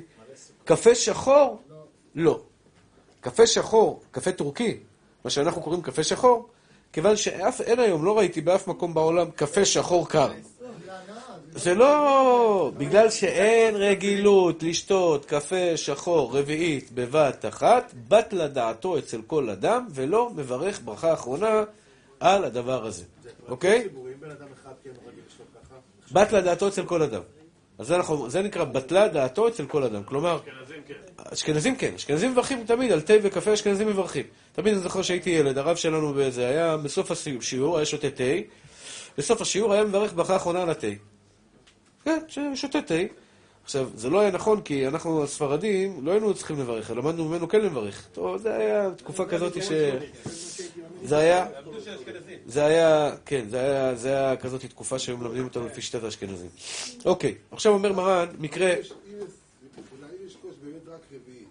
קפה שחור? לא. קפה שחור, קפה טורקי, מה שאנחנו קוראים קפה שחור, כיוון שאף, אין היום, לא ראיתי באף מקום בעולם קפה שחור קר. זה לא בגלל שאין רגילות לשתות קפה שחור רביעית בבת אחת, בת לדעתו אצל כל אדם, ולא מברך ברכה אחרונה על הדבר הזה, אוקיי? כן ככה, בת לדעתו אצל כל אדם. אז זה, אנחנו, זה נקרא בטלה דעתו אצל כל אדם. כלומר, אשכנזים כן. אשכנזים כן, אשכנזים מברכים תמיד, על תה וקפה אשכנזים מברכים. תמיד אני זוכר שהייתי ילד, הרב שלנו באיזה, היה בסוף השיעור, היה שותה תה, בסוף השיעור היה מברך ברכה אחרונה על התה. כן, שותה תה. עכשיו, זה לא היה נכון, כי אנחנו הספרדים, לא היינו צריכים לברך, למדנו ממנו כן לברך. טוב, זה היה תקופה כזאת ש... זה היה... זה היה, כן, זה היה, זה היה כזאת תקופה שהיו מלמדים אותנו לפי שיטת האשכנזים. אוקיי, עכשיו אומר מרן, מקרה... יש- אם יש- אולי אם יש כוס באמת רק רביעית,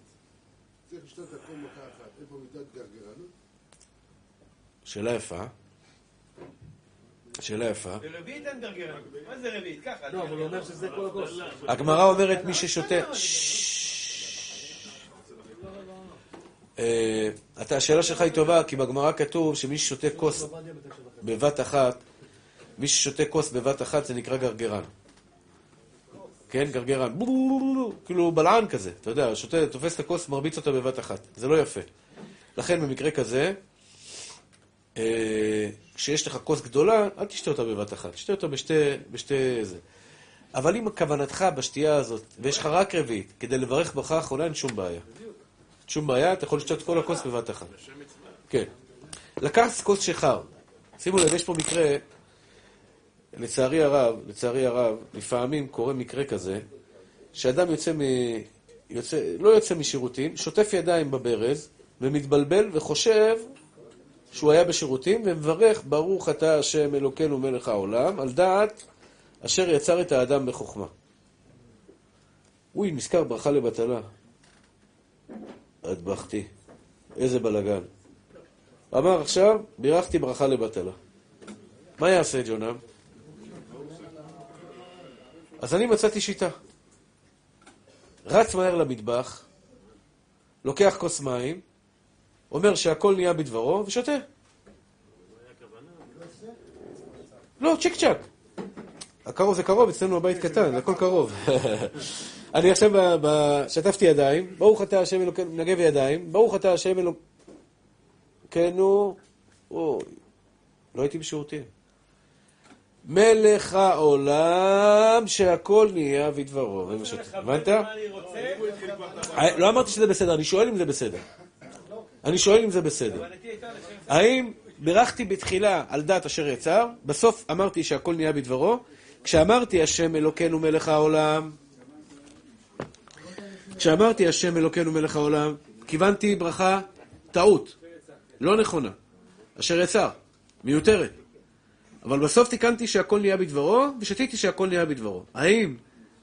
צריך לשתות הכל מכה אחת, איפה מידת גרגרנות? שאלה יפה. שאלה יפה. ברביעית אין גרגרן. מה זה רביעית? ככה. לא, אבל הוא אומר שזה כל הכוס. הגמרא אומרת מי ששותה... אה, אתה, השאלה שלך היא טובה, כי בגמרא כתוב שמי ששותה כוס בבת אחת, מי ששותה כוס בבת אחת זה נקרא גרגרן. כן, גרגרן. כאילו בלען כזה, אתה יודע, שותה, תופס את הכוס, מרביץ אותה בבת אחת. זה לא יפה. לכן במקרה כזה, אה, כשיש לך כוס גדולה, אל תשתה אותה בבת אחת, תשתה אותה בשתי, בשתי זה. אבל אם כוונתך בשתייה הזאת, ויש לך רק רביעית, כדי לברך ברכה האחרונה, אין שום בעיה. שום בעיה, אתה יכול לשתות כל הכוס בבת אחת. כן. לקחת כוס שיכר. שימו לב, יש פה מקרה, לצערי הרב, לצערי הרב, לפעמים קורה מקרה כזה, שאדם יוצא מ... יוצא, לא יוצא משירותים, שוטף ידיים בברז, ומתבלבל וחושב שהוא היה בשירותים, ומברך ברוך אתה השם אלוקינו מלך העולם, על דעת אשר יצר את האדם בחוכמה. אוי, נזכר ברכה לבטלה. אטבחתי. איזה בלגן. אמר עכשיו, בירכתי ברכה לבטלה. מה יעשה ג'ונם? אז אני מצאתי שיטה. רץ מהר למטבח, לוקח כוס מים, אומר שהכל נהיה בדברו, ושותה. לא, צ'יק צ'אק. הקרוב זה קרוב, אצלנו הבית קטן, הכל קרוב. [laughs] אני עכשיו שטפתי ידיים, ברוך אתה השם אלוקינו, מנגב ידיים, ברוך אתה השם אלוקינו, אוי, לא הייתי בשירותים. מלך העולם שהכל נהיה שאתה- הבנת? אה, לא אמרתי שזה בסדר, אני שואל אם זה בסדר. אני שואל אם זה בסדר. האם בירכתי בתחילה על דת אשר יצר, בסוף אמרתי שהכל נהיה בדברו, כשאמרתי השם אלוקינו מלך העולם, כשאמרתי השם אלוקינו מלך העולם, כיוונתי ברכה טעות, לא נכונה, אשר יצר, מיותרת. אבל בסוף תיקנתי שהכל נהיה בדברו, ושתיתי שהכל נהיה בדברו. האם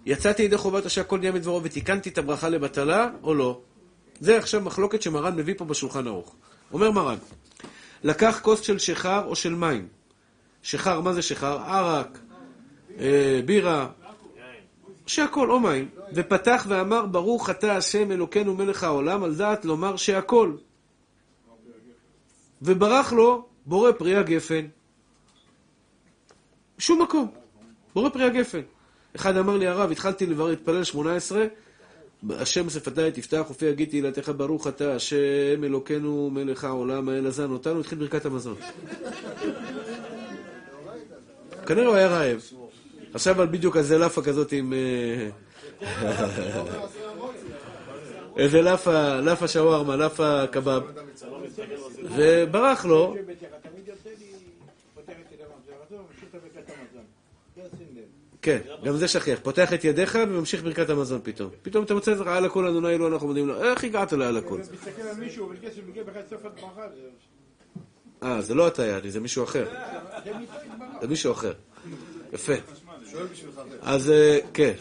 יצאתי ידי חובת השעה כל נהיה מדברו ותיקנתי את הברכה לבטלה, או לא? זה עכשיו מחלוקת שמרן מביא פה בשולחן ערוך. אומר מרן, לקח כוס של שיכר או של מים. שיכר, מה זה שיכר? ערק, אה, בירה, שהכל, או מים. ופתח ואמר, ברוך אתה השם אלוקינו מלך העולם, על דעת לומר שהכל. וברח לו בורא פרי הגפן. שום מקום, בורא פרי הגפן. אחד אמר לי, הרב, התחלתי להתפלל 18, השם שפתי תפתח ופי יגיד תהילתך ברוך אתה השם אלוקינו מלך העולם האל הזן אותנו התחיל ברכת המזון. כנראה הוא היה רעב. עכשיו על בדיוק איזה לאפה כזאת עם... אה, [laughs] איזה לאפה, לאפה שווארמה, לאפה קבב. וברח לו. לא. כן, גם זה שכיח. פותח את ידיך וממשיך ברכת המזון פתאום. פתאום אתה מוצא את זה, על הכל אדוני אלוהינו אנחנו מודים לו. איך הגעת לעל הכל? זה- אה, זה לא אתה יעני, זה מישהו אחר. זה מישהו אחר. יפה. אז אה, כן.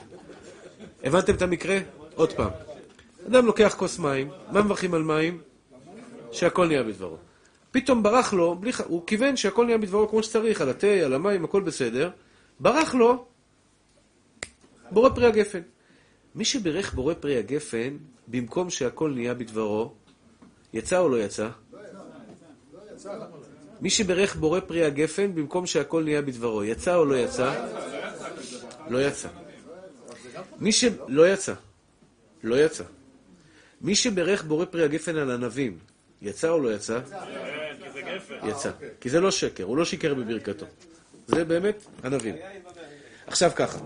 הבנתם את המקרה? עוד פעם. אדם לוקח כוס מים, מה מברכים על מים? שהכל נהיה בדברו. פתאום ברח לו, הוא כיוון שהכל נהיה בדברו כמו שצריך, על התה, על המים, הכל בסדר. ברח לו בורא פרי הגפן. מי שבירך בורא פרי הגפן, במקום שהכל נהיה בדברו, יצא או לא יצא? מי שברך בורא פרי הגפן במקום שהכל נהיה בדברו, יצא או לא יצא? לא יצא. מי ש... לא יצא. לא יצא. מי שברך בורא פרי הגפן על ענבים, יצא או לא יצא? יצא. כי זה לא שקר, הוא לא שיקר בברכתו. זה באמת ענבים. עכשיו ככה.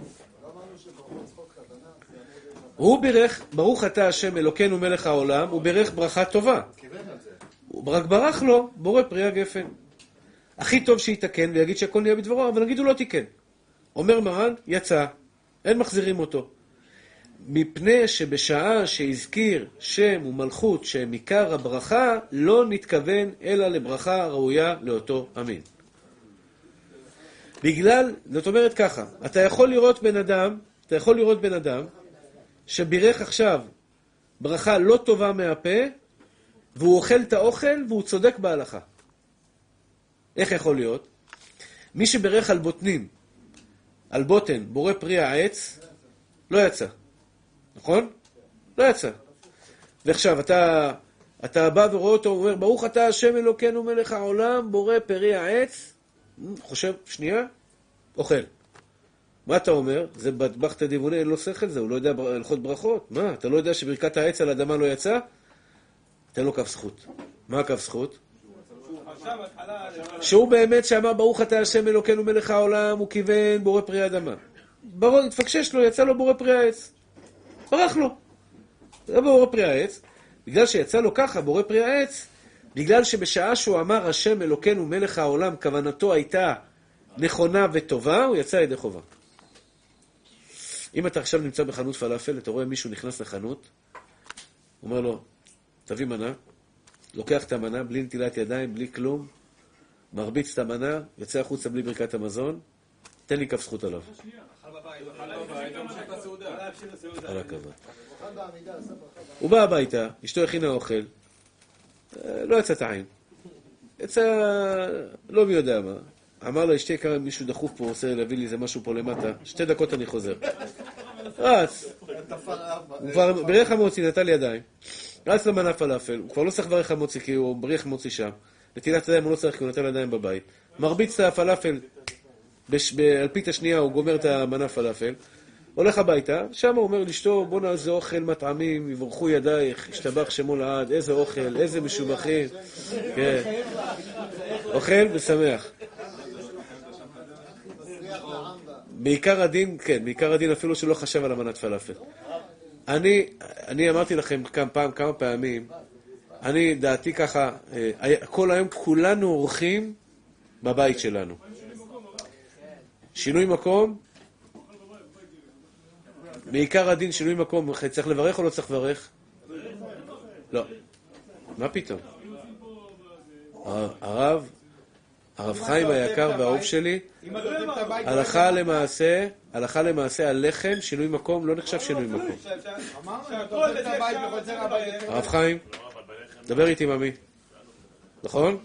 הוא בירך, ברוך אתה השם אלוקינו מלך העולם, הוא בירך ברכה טובה. הוא רק ברח לו, בורא פרי הגפן. הכי טוב שיתקן ויגיד שהכל נהיה בדברו, אבל נגיד הוא לא תיקן. אומר מרן, יצא, אין מחזירים אותו. מפני שבשעה שהזכיר שם ומלכות שהם עיקר הברכה, לא נתכוון אלא לברכה ראויה לאותו המין. בגלל, זאת אומרת ככה, אתה יכול לראות בן אדם, אתה יכול לראות בן אדם שבירך עכשיו ברכה לא טובה מהפה, והוא אוכל את האוכל והוא צודק בהלכה. איך יכול להיות? מי שברך על בוטנים, על בוטן, בורא פרי העץ, לא יצא. נכון? לא יצא. ועכשיו, אתה, אתה בא ורואה אותו, הוא אומר, ברוך אתה השם אלוקינו מלך העולם, בורא פרי העץ, חושב, שנייה, אוכל. מה אתה אומר? זה בטבחתא דיבוני, אין לו שכל זה, הוא לא יודע הלכות ברכות. מה, אתה לא יודע שברכת העץ על אדמה לא יצא? תן לו כף זכות. מה הכף זכות? שהוא באמת שאמר ברוך אתה השם אלוקינו מלך העולם, הוא כיוון בורא פרי האדמה. ברור, התפקשש לו, יצא לו בורא פרי העץ. ברח לו. זה בורא פרי העץ. בגלל שיצא לו ככה, בורא פרי העץ, בגלל שבשעה שהוא אמר השם אלוקינו מלך העולם, כוונתו הייתה נכונה וטובה, הוא יצא ידי חובה. אם אתה עכשיו נמצא בחנות פלאפל, אתה רואה מישהו נכנס לחנות, אומר לו, תביא מנה, לוקח את המנה בלי נטילת ידיים, בלי כלום, מרביץ את המנה, יוצא החוצה בלי ברכת המזון, תן לי כף זכות עליו. הוא בא הביתה, אשתו הכינה אוכל, לא יצא טעים. יצא לא מי יודע מה. אמר לה, אשתי יקרה, מישהו דחוף פה, רוצה להביא לי איזה משהו פה למטה, שתי דקות אני חוזר. רץ, הוא כבר ברך המוצי, נטל ידיים. רץ למנה פלאפל, הוא כבר לא צריך לברך המוצי כי הוא בריח מוצי שם. נטילת ידיים הוא לא צריך כי הוא נטל ידיים בבית. מרביץ את הפלאפל, בש- באלפית השנייה הוא גומר את המנה פלאפל, הולך הביתה, שם הוא אומר לאשתו, בואנה איזה אוכל מטעמים, יברכו ידייך, ישתבח שמו לעד, איזה אוכל, איזה משובחים. כן. אוכל ושמח. בעיקר הדין, כן, בעיקר הדין אפילו שלא חשב על המנת פלאפל. אני, אני אמרתי לכם כמה פעם, כמה פעמים, אני, דעתי ככה, אה, כל היום כולנו אורחים בבית שלנו. שינוי מקום, בעיקר הדין שינוי מקום, צריך לברך או לא צריך לברך? לא. מה פתאום? הרב, הרב חיים היקר והאהוב שלי. הלכה למעשה, הלכה למעשה, הלחם, שינוי מקום, לא נחשב שינוי מקום. הרב חיים, דבר איתי, ממי. נכון?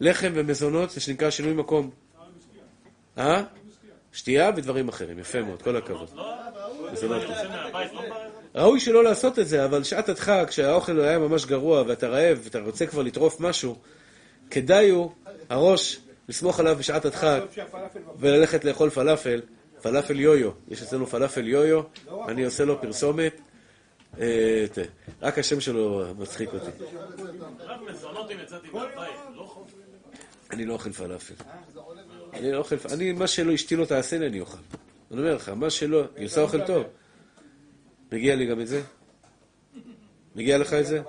לחם ומזונות זה שנקרא שינוי מקום. אה? שתייה ודברים אחרים, יפה מאוד, כל הכבוד. מזונות. ראוי שלא לעשות את זה, אבל שעת הדחק, כשהאוכל היה ממש גרוע ואתה רעב ואתה רוצה כבר לטרוף משהו, כדאי הוא, הראש, לסמוך עליו בשעת הדחק וללכת לאכול פלאפל, פלאפל יויו. יש אצלנו פלאפל יויו, אני עושה לו פרסומת. אה, רק השם שלו מצחיק אותי. לא. אני לא אוכל פלאפל. אני לא אוכל, אני, מה שלא אשתי לא תעשה לי, אני אוכל. אני אומר לך, מה שלא, היא עושה אוכל טוב. מגיע לי גם את זה? מגיע לך את זה?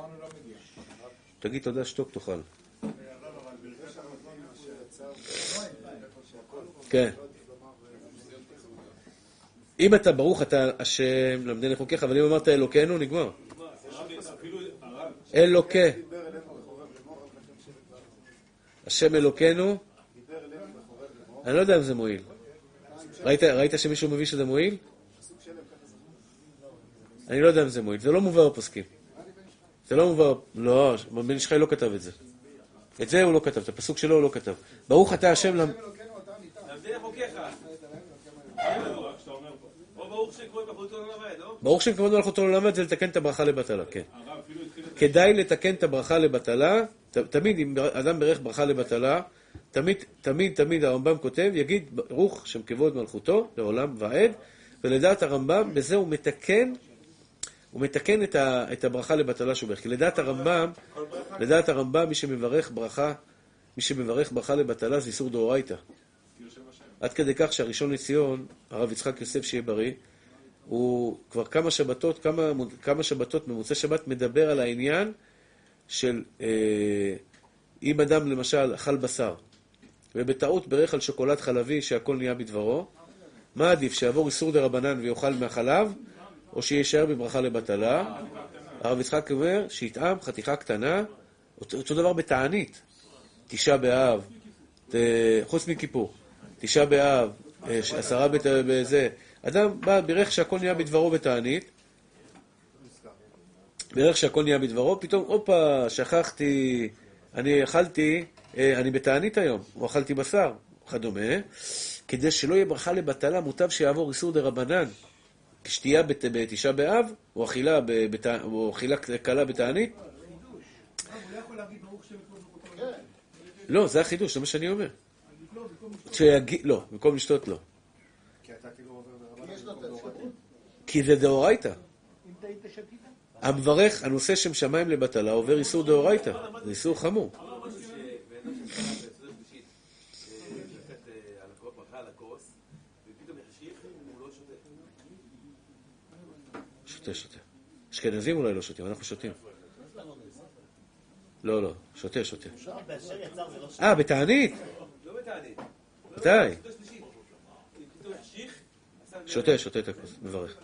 תגיד תודה, שתוק, תאכל. כן. אם אתה ברוך אתה השם למדני חוקיך, אבל אם אמרת אלוקינו, נגמר. אלוקה. השם אלוקינו, אני לא יודע אם זה מועיל. ראית, ראית שמישהו מביא שזה מועיל? אני לא יודע אם זה מועיל. זה לא מובא בפוסקים. זה לא מובא... לא, בן איש חי לא כתב את זה. את זה הוא לא כתב, את הפסוק שלו הוא לא כתב. ברוך אתה השם למ... ברוך שקורא בחוטו לבד, לא? ברוך שם כבוד מלכותו לעולם ועד זה לתקן את הברכה לבטלה, כן. כדאי לתקן את הברכה לבטלה, תמיד אם אדם בירך ברכה לבטלה, תמיד, תמיד, תמיד הרמב"ם כותב, יגיד ברוך שם כבוד מלכותו לעולם ועד, ולדעת הרמב"ם, בזה הוא מתקן, הוא מתקן את, ה, את הברכה לבטלה שהוא ברך. כי לדעת הרמב"ם, לדעת הרמב"ם, מי שמברך ברכה, מי שמברך ברכה לבטלה זה איסור דאורייתא. עד כדי כך שהראשון לציון, הרב יצחק יוסף שיהיה בריא, הוא כבר כמה שבתות, כמה, כמה שבתות ממוצאי שבת מדבר על העניין של אה, אם אדם למשל אכל בשר ובטעות בירך על שוקולד חלבי שהכל נהיה בדברו, מה עדיף, שיעבור איסור דה רבנן ויאכל מהחלב, או שיישאר בברכה לבטלה? הרב יצחק אומר שיטעם חתיכה קטנה, אותו, דבר בתענית, תשעה באב, חוץ מכיפור, תשעה באב, אה, עשרה בת- בזה, אדם בא, בירך שהכל נהיה בדברו בתענית, בירך שהכל נהיה בדברו, פתאום, הופה, שכחתי, אני אכלתי, אה, אני בתענית היום, או אכלתי בשר, וכדומה, כדי שלא יהיה ברכה לבטלה, מוטב שיעבור איסור דה רבנן. שתייה בת- בתשעה באב, או אכילה, ב- בת- או אכילה קלה בתענית. לא, זה החידוש, זה מה שאני אומר. שיגיד, לא, במקום לשתות לא. כי זה דאורייתא. המברך, הנושא שם שמיים לבטלה, עובר איסור דאורייתא. זה איסור חמור. שותה, שותה. אשכנזים אולי לא שותים, אנחנו שותים. לא, לא, שותה, שותה. אה, בתענית? לא בתענית. מתי? שותה, שותה את הכוס, מברך.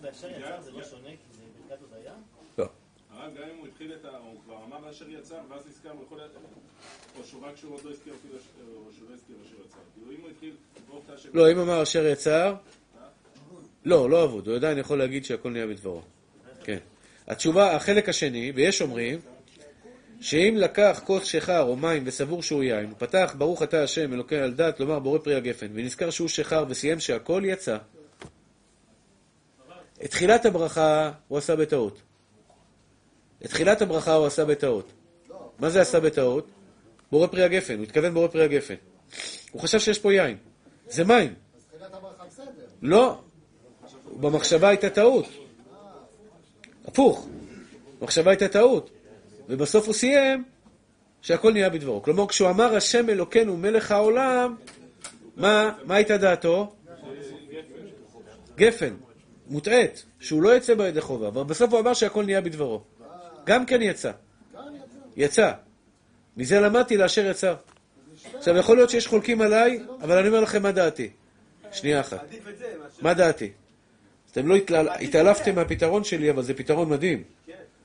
באשר יצא זה לא שונה כי זה ברכת הודיה? לא. הרב, גם אם הוא התחיל את ה... הוא כבר אמר אשר יצא, ואז נזכר בכל ה... או שהוא רק שהוא עוד לא הזכיר אפילו, או שהוא לא הזכיר אשר יצא. כאילו אם הוא התחיל. לא, אם אמר אשר יצר, לא, לא אבוד, הוא עדיין יכול להגיד שהכל נהיה בדברו. כן. התשובה, החלק השני, ויש אומרים, שאם לקח כוס שיכר או מים וסבור שהוא יין, הוא פתח ברוך אתה השם אלוקי על דת, לומר בורא פרי הגפן, ונזכר שהוא שיכר וסיים שהכל יצא. את תחילת הברכה הוא עשה בטעות. את תחילת הברכה הוא עשה בטעות. מה זה עשה בטעות? בורא פרי הגפן, הוא התכוון בורא פרי הגפן. הוא חשב שיש פה יין. זה מים. לא. במחשבה הייתה טעות. הפוך. במחשבה הייתה טעות. ובסוף הוא סיים שהכל נהיה בדברו. כלומר, כשהוא אמר השם אלוקינו מלך העולם, מה, מה הייתה דעתו? גפן, מוטעית, שהוא לא יצא בידי חובה, אבל בסוף הוא אמר שהכל נהיה בדברו. גם כן יצא. יצא. מזה למדתי לאשר יצא. עכשיו, יכול להיות שיש חולקים עליי, אבל אני אומר לכם מה דעתי. שנייה אחת. מה דעתי? אתם לא התעל- התעלפתם מהפתרון שלי, אבל זה פתרון מדהים.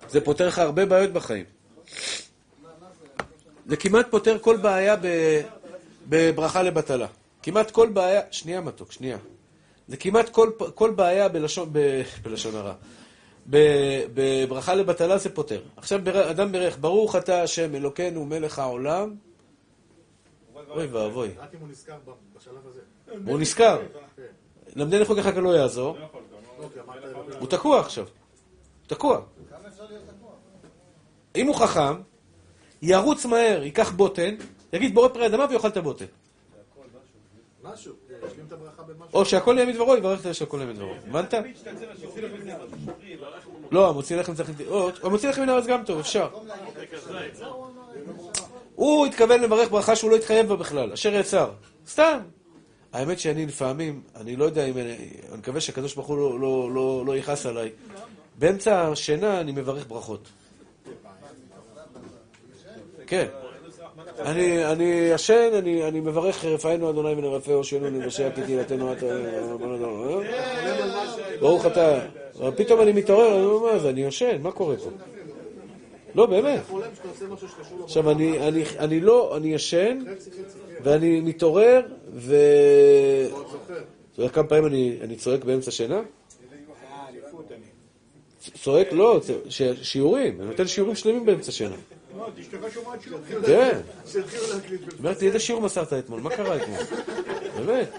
זה פותר לך הרבה בעיות בחיים. זה כמעט פותר כל בעיה ב- בברכה לבטלה. כמעט כל בעיה... שנייה, מתוק, שנייה. זה כמעט כל, כל בעיה בלשון, ב, [laughs] בלשון הרע. בברכה לבטלה זה פותר. עכשיו אדם בירך, ברוך אתה השם אלוקינו מלך העולם. אוי ואבוי. רק אם הוא נזכר בשלב הזה. הוא נזכר. למדני חוק אחד לא יעזור. הוא תקוע עכשיו. תקוע. אם הוא חכם, ירוץ מהר, ייקח בוטן, יגיד בורא פרי אדמה ויאכל את הבוטן. או שהכל יהיה מדברו, יברך את זה שהכל יהיה מדברו. הבנת? לא, המוציא לחם צריך... או, המוציא לחם מן הארץ גם טוב, אפשר. הוא התכוון לברך ברכה שהוא לא התחייב בה בכלל, אשר יצר. סתם. האמת שאני לפעמים, אני לא יודע אם... אני אני מקווה שהקדוש ברוך הוא לא- לא- לא- לא יכעס עליי. באמצע השינה אני מברך ברכות. כן. אני, אני ישן, אני, אני מברך רפאנו אדוני ונרפא הושיענו נבשע כי תהילתנו את... ברוך אתה. פתאום אני מתעורר, אני אומר, מה זה, אני ישן, מה קורה פה? לא, באמת. עכשיו, אני לא, אני ישן, ואני מתעורר, ו... אתה יודע כמה פעמים אני, צועק באמצע שינה? צועק, לא, שיעורים, אני נותן שיעורים שלמים באמצע שינה. כן. אמרתי, איזה שיעור מסרת אתמול? מה קרה אתמול? באמת.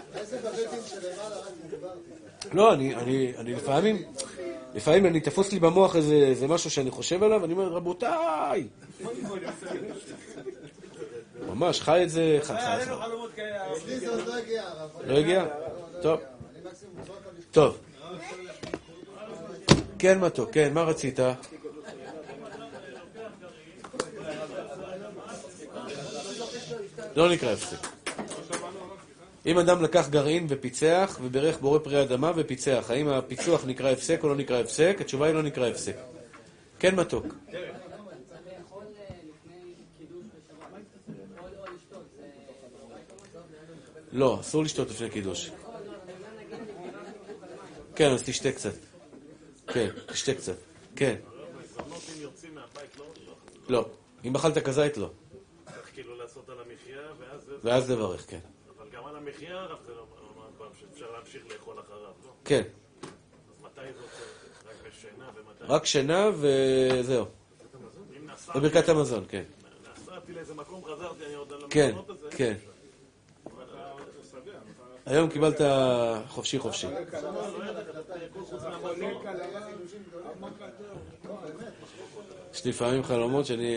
לא, אני, לפעמים, לפעמים אני תפוס לי במוח איזה משהו שאני חושב עליו, אני אומר, רבותיי! ממש, חי את זה, חי, חי, חי. זה עוד לא הגיע. לא? טוב, טוב. כן, מתוק, כן, מה רצית? לא נקרא הפסק. אם אדם לקח גרעין ופיצח, וברך בורא פרי אדמה ופיצח, האם הפיצוח נקרא הפסק או לא נקרא הפסק? התשובה היא לא נקרא הפסק. כן, מתוק. לאכול לפני קידוש בשבת, או או לשתות, זה... לא, אסור לשתות לפני קידוש. כן, אז תשתה קצת. כן, תשתה קצת. כן. לא לא. לא. אם אכלת כזית, לא. צריך כאילו לעשות על המחיה, ואז זה... לברך, כן. אבל גם על המחיה הרב זה לא אמר פעם שאפשר להמשיך לאכול אחריו, לא? כן. אז מתי זאת אה, רק בשינה ומתי... רק שינה וזהו. בברכת המזון, כן. נסעתי לאיזה מקום, חזרתי, אני עוד על כן, המזונות הזה. כן. היום קיבלת חופשי חופשי. יש לפעמים חלומות שאני...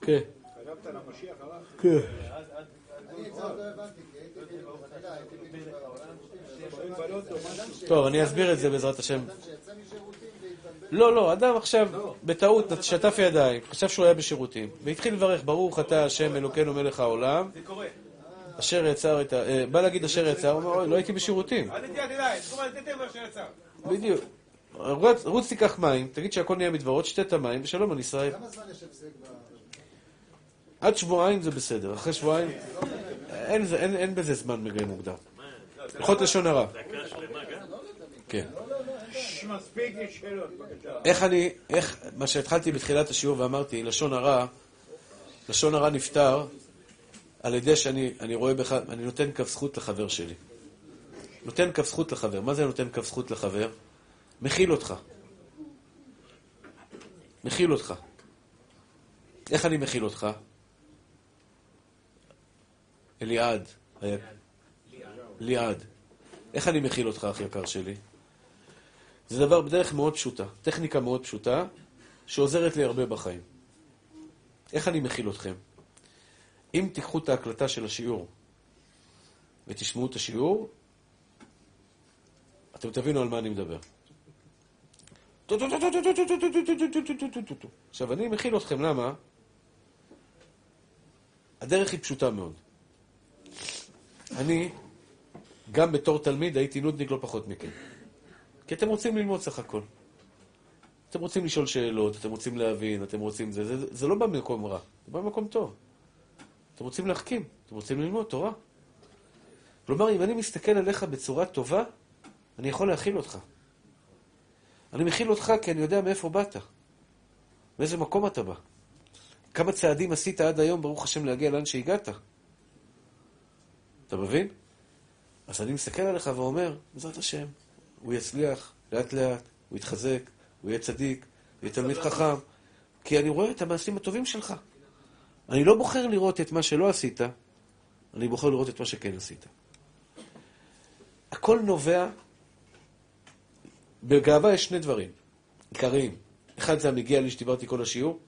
כן. על המשיח. טוב, אני אסביר את זה בעזרת השם. אדם שיצא משירותים והתבלבל. לא, לא, אדם עכשיו בטעות שטף ידיים, חשב שהוא היה בשירותים, והתחיל לברך, ברוך אתה השם אלוקינו מלך העולם, זה קורה. אשר יצר את ה... אה, בא להגיד אשר יצר, הוא אומר, לא הייתי בשירותים. אל תדע, תדע, תחום על תתן מה שיצא. בדיוק. רוץ, תיקח מים, תגיד שהכל נהיה מדברות, תשתה את המים, ושלום על ישראל. כמה זמן יש הפסק ב... עד שבועיים זה בסדר, אחרי שבועיים... אין, זה- אין, אין בזה זמן מגעים מוקדם. הלכות לשון הרע. דקה שלמה גם. כן. מספיק, בבקשה. איך אני, איך, מה שהתחלתי בתחילת השיעור ואמרתי, לשון הרע, לשון הרע נפתר על ידי שאני אני רואה בך, אני נותן כף זכות לחבר שלי. נותן כף זכות לחבר. מה זה נותן כף זכות לחבר? מכיל אותך. מכיל אותך. איך אני מכיל אותך? אליעד. היה- ליעד. איך אני מכיל אותך, אח יקר שלי? זה דבר בדרך מאוד פשוטה, טכניקה מאוד פשוטה, שעוזרת לי הרבה בחיים. איך אני מכיל אתכם? אם תיקחו את ההקלטה של השיעור ותשמעו את השיעור, אתם תבינו על מה אני מדבר. עכשיו, אני מכיל אתכם, למה? הדרך היא פשוטה מאוד. אני, גם בתור תלמיד, הייתי נודניק לא פחות מכם. כי אתם רוצים ללמוד סך הכל. אתם רוצים לשאול שאלות, אתם רוצים להבין, אתם רוצים זה, זה, זה לא בא ממקום רע, זה בא ממקום טוב. אתם רוצים להחכים, אתם רוצים ללמוד תורה. כלומר, אם אני מסתכל עליך בצורה טובה, אני יכול להכיל אותך. אני מכיל אותך כי אני יודע מאיפה באת. מאיזה מקום אתה בא. כמה צעדים עשית עד היום, ברוך השם, להגיע לאן שהגעת. אתה מבין? אז אני מסתכל עליך ואומר, בעזרת השם, הוא יצליח לאט לאט, הוא יתחזק, הוא יהיה צדיק, הוא יהיה תלמיד חכם, כי אני רואה את המעשים הטובים שלך. אני לא בוחר לראות את מה שלא עשית, אני בוחר לראות את מה שכן עשית. הכל נובע, בגאווה יש שני דברים עיקריים. אחד זה המגיע לי שדיברתי כל השיעור,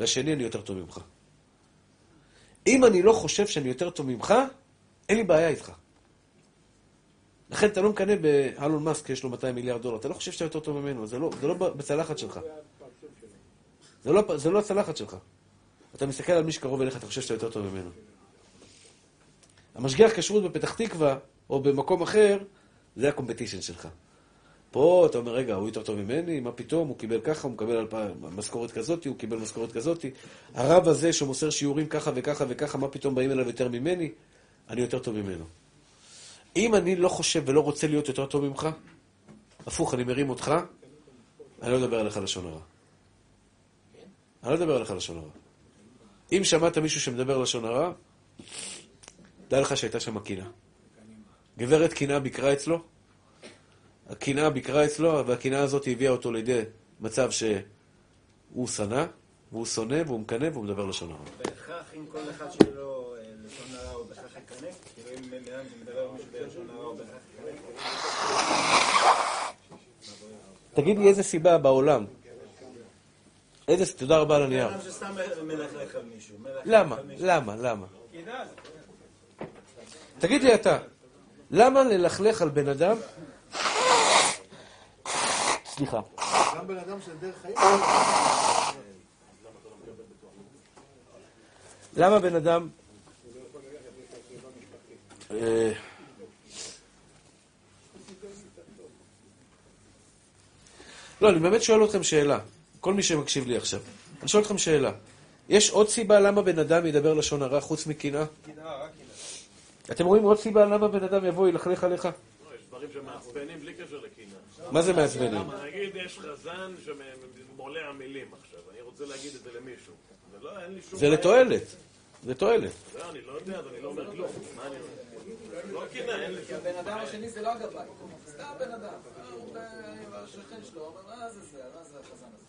והשני, אני יותר טוב ממך. אם אני לא חושב שאני יותר טוב ממך, אין לי בעיה איתך. לכן אתה לא מקנא באלון מאסק, יש לו 200 מיליארד דולר. אתה לא חושב שאתה יותר טוב ממנו, זה לא, זה לא בצלחת שלך. זה לא, זה לא הצלחת שלך. אתה מסתכל על מי שקרוב אליך, אתה חושב שאתה יותר טוב ממנו. המשגיח כשרות בפתח תקווה, או במקום אחר, זה הקומפטישן שלך. פה אתה אומר, רגע, הוא יותר טוב ממני, מה פתאום, הוא קיבל ככה, הוא מקבל. משכורת כזאתי, הוא קיבל משכורת כזאתי. הרב הזה שמוסר שיעורים ככה וככה וככה, מה פתאום באים אליו יותר ממני? אני יותר טוב ממנו. אם אני לא חושב ולא רוצה להיות יותר טוב ממך, הפוך, אני מרים אותך, אני לא אדבר עליך לשון הרע. אני לא אדבר עליך לשון הרע. אם שמעת מישהו שמדבר לשון הרע, דע לך שהייתה שם קינה. גברת קינה ביקרה אצלו, הקנאה ביקרה אצלו, והקנאה הזאת הביאה אותו לידי מצב שהוא שנא, והוא שונא, והוא מקנא, והוא מדבר לשון הרע. בהכרח אם כל אחד לו אה, לשון הרע הוא בהכרח יקנא? תגיד לי איזה סיבה בעולם. איזה, תודה רבה על הנייר. למה? למה? למה? תגיד לי אתה, למה ללכלך על בן אדם? סליחה. גם בן אדם של דרך חיים. למה בן אדם... אה, לא, אני באמת שואל אתכם שאלה. כל מי שמקשיב לי עכשיו. אני שואל אתכם שאלה. יש עוד סיבה למה בן אדם ידבר לשון הרע חוץ מקנאה? אתם רואים עוד סיבה למה בן אדם יבוא ילכלך עליך? לא, דברים שמעצבנים בלי קשר לקנאה. מה זה מעצבנים? נגיד יש חזן שמולע מילים עכשיו, אני רוצה להגיד את זה למישהו. זה לא. לתועלת. זה תועלת. לא, אני לא יודע, אז אני לא אומר כלום. מה אני אומר? לא שום... הבן אדם השני זה לא הגבאי, סתם בן אדם. אה, השכן שלו אומר, מה זה זה, מה זה החזן הזה?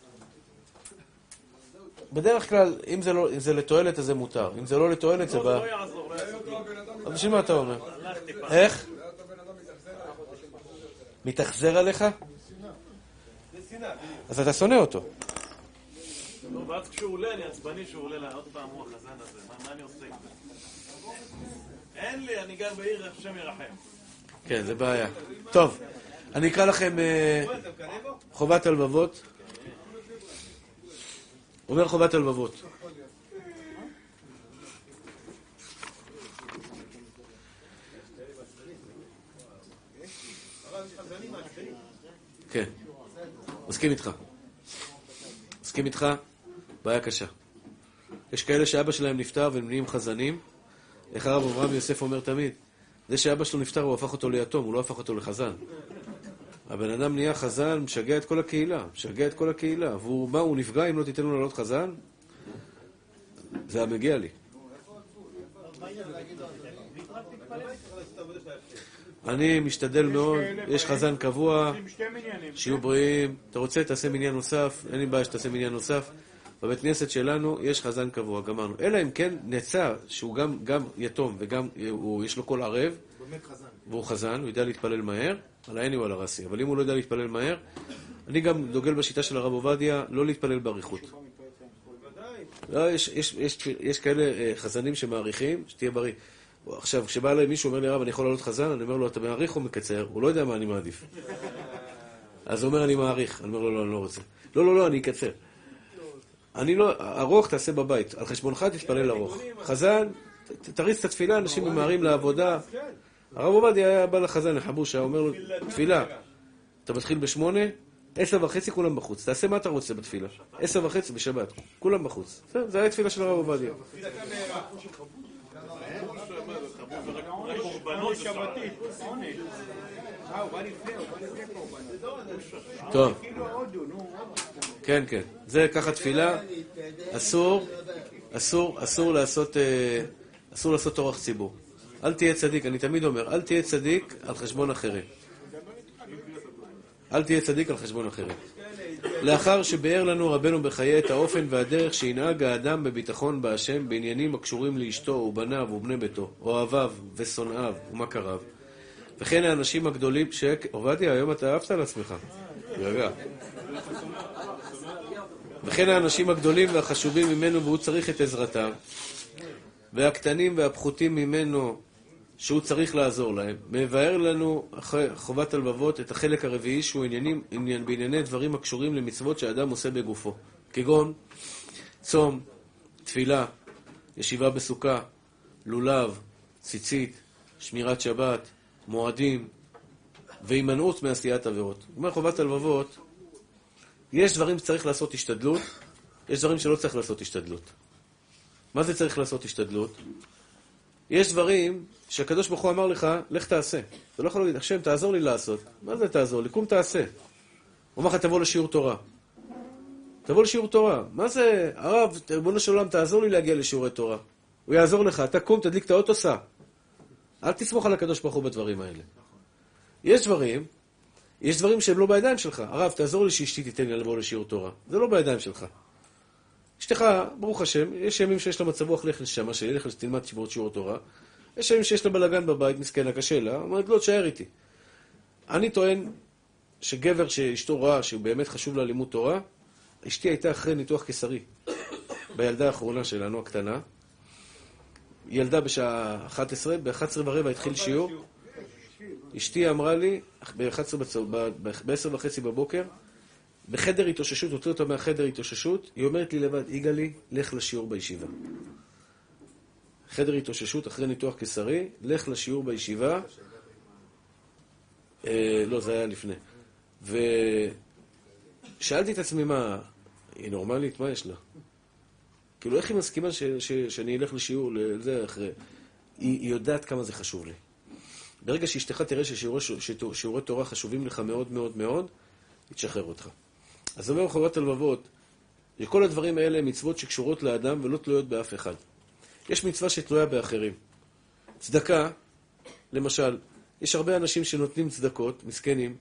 בדרך כלל, אם זה, לא, אם זה לתועלת, אז זה מותר. אם זה לא לתועלת, זה לא, בא... לא יעזור, לא יעזור. אז בשביל מה אתה אומר? איך? מתאכזר עליך? זה שנאה, בדיוק. אז אתה שונא אותו. ואז כשהוא עולה, אני עצבני שהוא עולה לה, עוד פעם הוא החזן הזה, מה- מה אני עושה עם זה? אין לי, אני גר בעיר, השם ירחם. כן, זה בעיה. טוב, אני אקרא לכם אה? חובת הלבבות. אומר חובת הלבבות. כן, מסכים איתך. מסכים איתך, בעיה קשה. יש כאלה שאבא שלהם נפטר והם נהיים חזנים. איך הרב אברהם יוסף אומר תמיד? זה שאבא שלו נפטר, הוא הפך אותו ליתום, הוא לא הפך אותו לחזן. הבן אדם נהיה חזן, משגע את כל הקהילה, משגע את כל הקהילה. והוא, מה, הוא נפגע אם לא תיתן לו לעלות חזן? זה המגיע לי. אני משתדל מאוד, יש חזן קבוע. שיהיו בריאים. אתה רוצה, תעשה מניין נוסף, אין לי בעיה שתעשה מניין נוסף. בבית כנסת שלנו יש חזן קבוע, גמרנו. אלא אם כן נעצר שהוא גם, גם יתום וגם הוא, יש לו קול ערב, באמת חזן. והוא חזן, הוא יודע להתפלל מהר, על העני או על הרסי. אבל אם הוא לא יודע להתפלל מהר, אני גם דוגל בשיטה של הרב עובדיה, לא להתפלל באריכות. לא, יש, יש, יש, יש כאלה אה, חזנים שמעריכים, שתהיה בריא. עכשיו, כשבא אליי מישהו, אומר לי, הרב, אני יכול לעלות חזן? אני אומר לו, אתה מעריך או מקצר? הוא לא יודע מה אני מעדיף. אז הוא אומר, אני מעריך. אני אומר לו, לא, אני לא רוצה. לא, לא, לא, אני אקצר. אני לא, ארוך תעשה בבית, על חשבונך תתפלל ארוך. חזן, תריץ את התפילה, אנשים ממהרים לעבודה. הרב עובדיה היה בא לחזן, לחבוש, היה אומר לו, תפילה, אתה מתחיל בשמונה, עשר וחצי כולם בחוץ, תעשה מה אתה רוצה בתפילה. עשר וחצי בשבת, כולם בחוץ. זה היה תפילה של הרב עובדיה. קורבנות שבתית, טוב. כן, כן. זה ככה תפילה. אסור, אסור, אסור לעשות, אה, אסור לעשות אורח ציבור. אל תהיה צדיק, אני תמיד אומר, אל תהיה צדיק על חשבון אחרים. אל תהיה צדיק על חשבון אחרים. לאחר שביאר לנו רבנו בחיי את האופן והדרך שינהג האדם בביטחון בהשם בעניינים הקשורים לאשתו ובניו ובני ביתו, אוהביו ושונאיו ומכריו, וכן האנשים הגדולים ש... עובדיה, היום אתה אהבת על עצמך. תירגע. וכן האנשים הגדולים והחשובים ממנו והוא צריך את עזרתם, והקטנים והפחותים ממנו שהוא צריך לעזור להם, מבאר לנו חובת הלבבות את החלק הרביעי שהוא עניינים, עניין, בענייני דברים הקשורים למצוות שהאדם עושה בגופו, כגון צום, תפילה, ישיבה בסוכה, לולב, ציצית, שמירת שבת, מועדים והימנעות מעשיית עבירות. אומר חובת הלבבות, יש דברים שצריך לעשות השתדלות, יש דברים שלא צריך לעשות השתדלות. מה זה צריך לעשות השתדלות? יש דברים שהקדוש ברוך הוא אמר לך, לך תעשה. אתה לא יכול להגיד, השם, תעזור לי לעשות. מה זה תעזור לי? קום תעשה. הוא אומר לך, תבוא לשיעור תורה. תבוא לשיעור תורה. מה זה, הרב, ריבונו של עולם, תעזור לי להגיע לשיעורי תורה. הוא יעזור לך, אתה קום, תדליק את האוטו, סע. אל תסמוך על הקדוש ברוך הוא בדברים האלה. יש דברים, יש דברים שהם לא בידיים שלך. הרב, תעזור לי שאשתי תיתן לי לבוא לשיעור תורה. זה לא בידיים שלך. אשתך, ברוך השם, יש ימים שיש לה מצב רוח לך לשם, שילך תלמד שיעור שיעור תורה. יש ימים שיש לה בלאגן בבית, מסכנה, קשה לה, אומרת לא, תשאר איתי. אני טוען שגבר שאשתו רואה שהוא באמת חשוב לה לימוד תורה, אשתי הייתה אחרי ניתוח קיסרי, בילדה האחרונה שלנו, הקטנה. ילדה בשעה 11, ב-11 ורבע התחיל שיעור. אשתי אמרה לי, ב-10 וחצי בבוקר, בחדר התאוששות, הוציא אותה מהחדר התאוששות, היא אומרת לי לבד, יגאלי, לך לשיעור בישיבה. חדר התאוששות אחרי ניתוח קיסרי, לך לשיעור בישיבה. אה, לא, זה היה לפני. ושאלתי את עצמי, מה, היא נורמלית? מה יש לה? כאילו, איך היא מסכימה ש, ש, שאני אלך לשיעור, לזה אחרי... היא, היא יודעת כמה זה חשוב לי. ברגע שאשתך תראה ששיעורי תורה חשובים לך מאוד מאוד מאוד, היא תשחרר אותך. אז אומר חובת הלבבות, שכל הדברים האלה הם מצוות שקשורות לאדם ולא תלויות באף אחד. יש מצווה שתלויה באחרים. צדקה, למשל, יש הרבה אנשים שנותנים צדקות, מסכנים,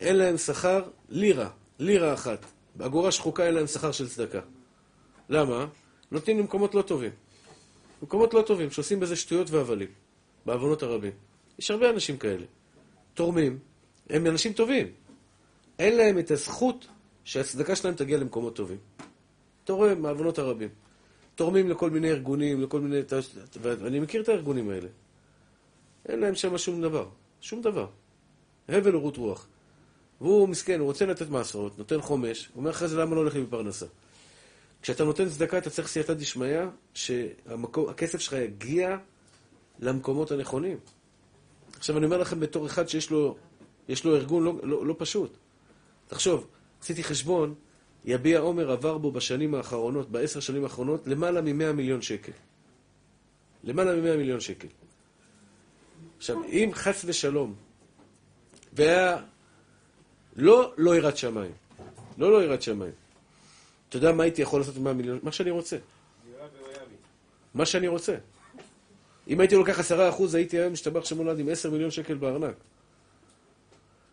אין להם שכר לירה, לירה אחת. באגורה שחוקה אין להם שכר של צדקה. למה? נותנים למקומות לא טובים. מקומות לא טובים, שעושים בזה שטויות והבלים, בעוונות הרבים. יש הרבה אנשים כאלה. תורמים, הם אנשים טובים. אין להם את הזכות שהצדקה שלהם תגיע למקומות טובים. תורם מעוונות הרבים. תורמים לכל מיני ארגונים, לכל מיני... ואני מכיר את הארגונים האלה. אין להם שם שום דבר. שום דבר. הבל ורות רוח. והוא מסכן, הוא רוצה לתת מעשרות, נותן חומש, הוא אומר אחרי זה למה לא הולך לי בפרנסה. כשאתה נותן צדקה אתה צריך סייעתא דשמיא, שהכסף שלך יגיע למקומות הנכונים. עכשיו אני אומר לכם בתור אחד שיש לו, לו ארגון לא, לא, לא פשוט. תחשוב, עשיתי חשבון, יביע עומר עבר בו בשנים האחרונות, בעשר שנים האחרונות, למעלה מ-100 מיליון שקל. למעלה מ-100 מיליון שקל. עכשיו, אם חס ושלום, והיה לא לא יראת שמיים, לא לא יראת שמיים, אתה יודע מה הייתי יכול לעשות עם 100 מיליון? מה שאני רוצה. מה שאני רוצה. אם הייתי לוקח עשרה אחוז, הייתי היום משתבח שמולד עם עשר מיליון שקל בארנק.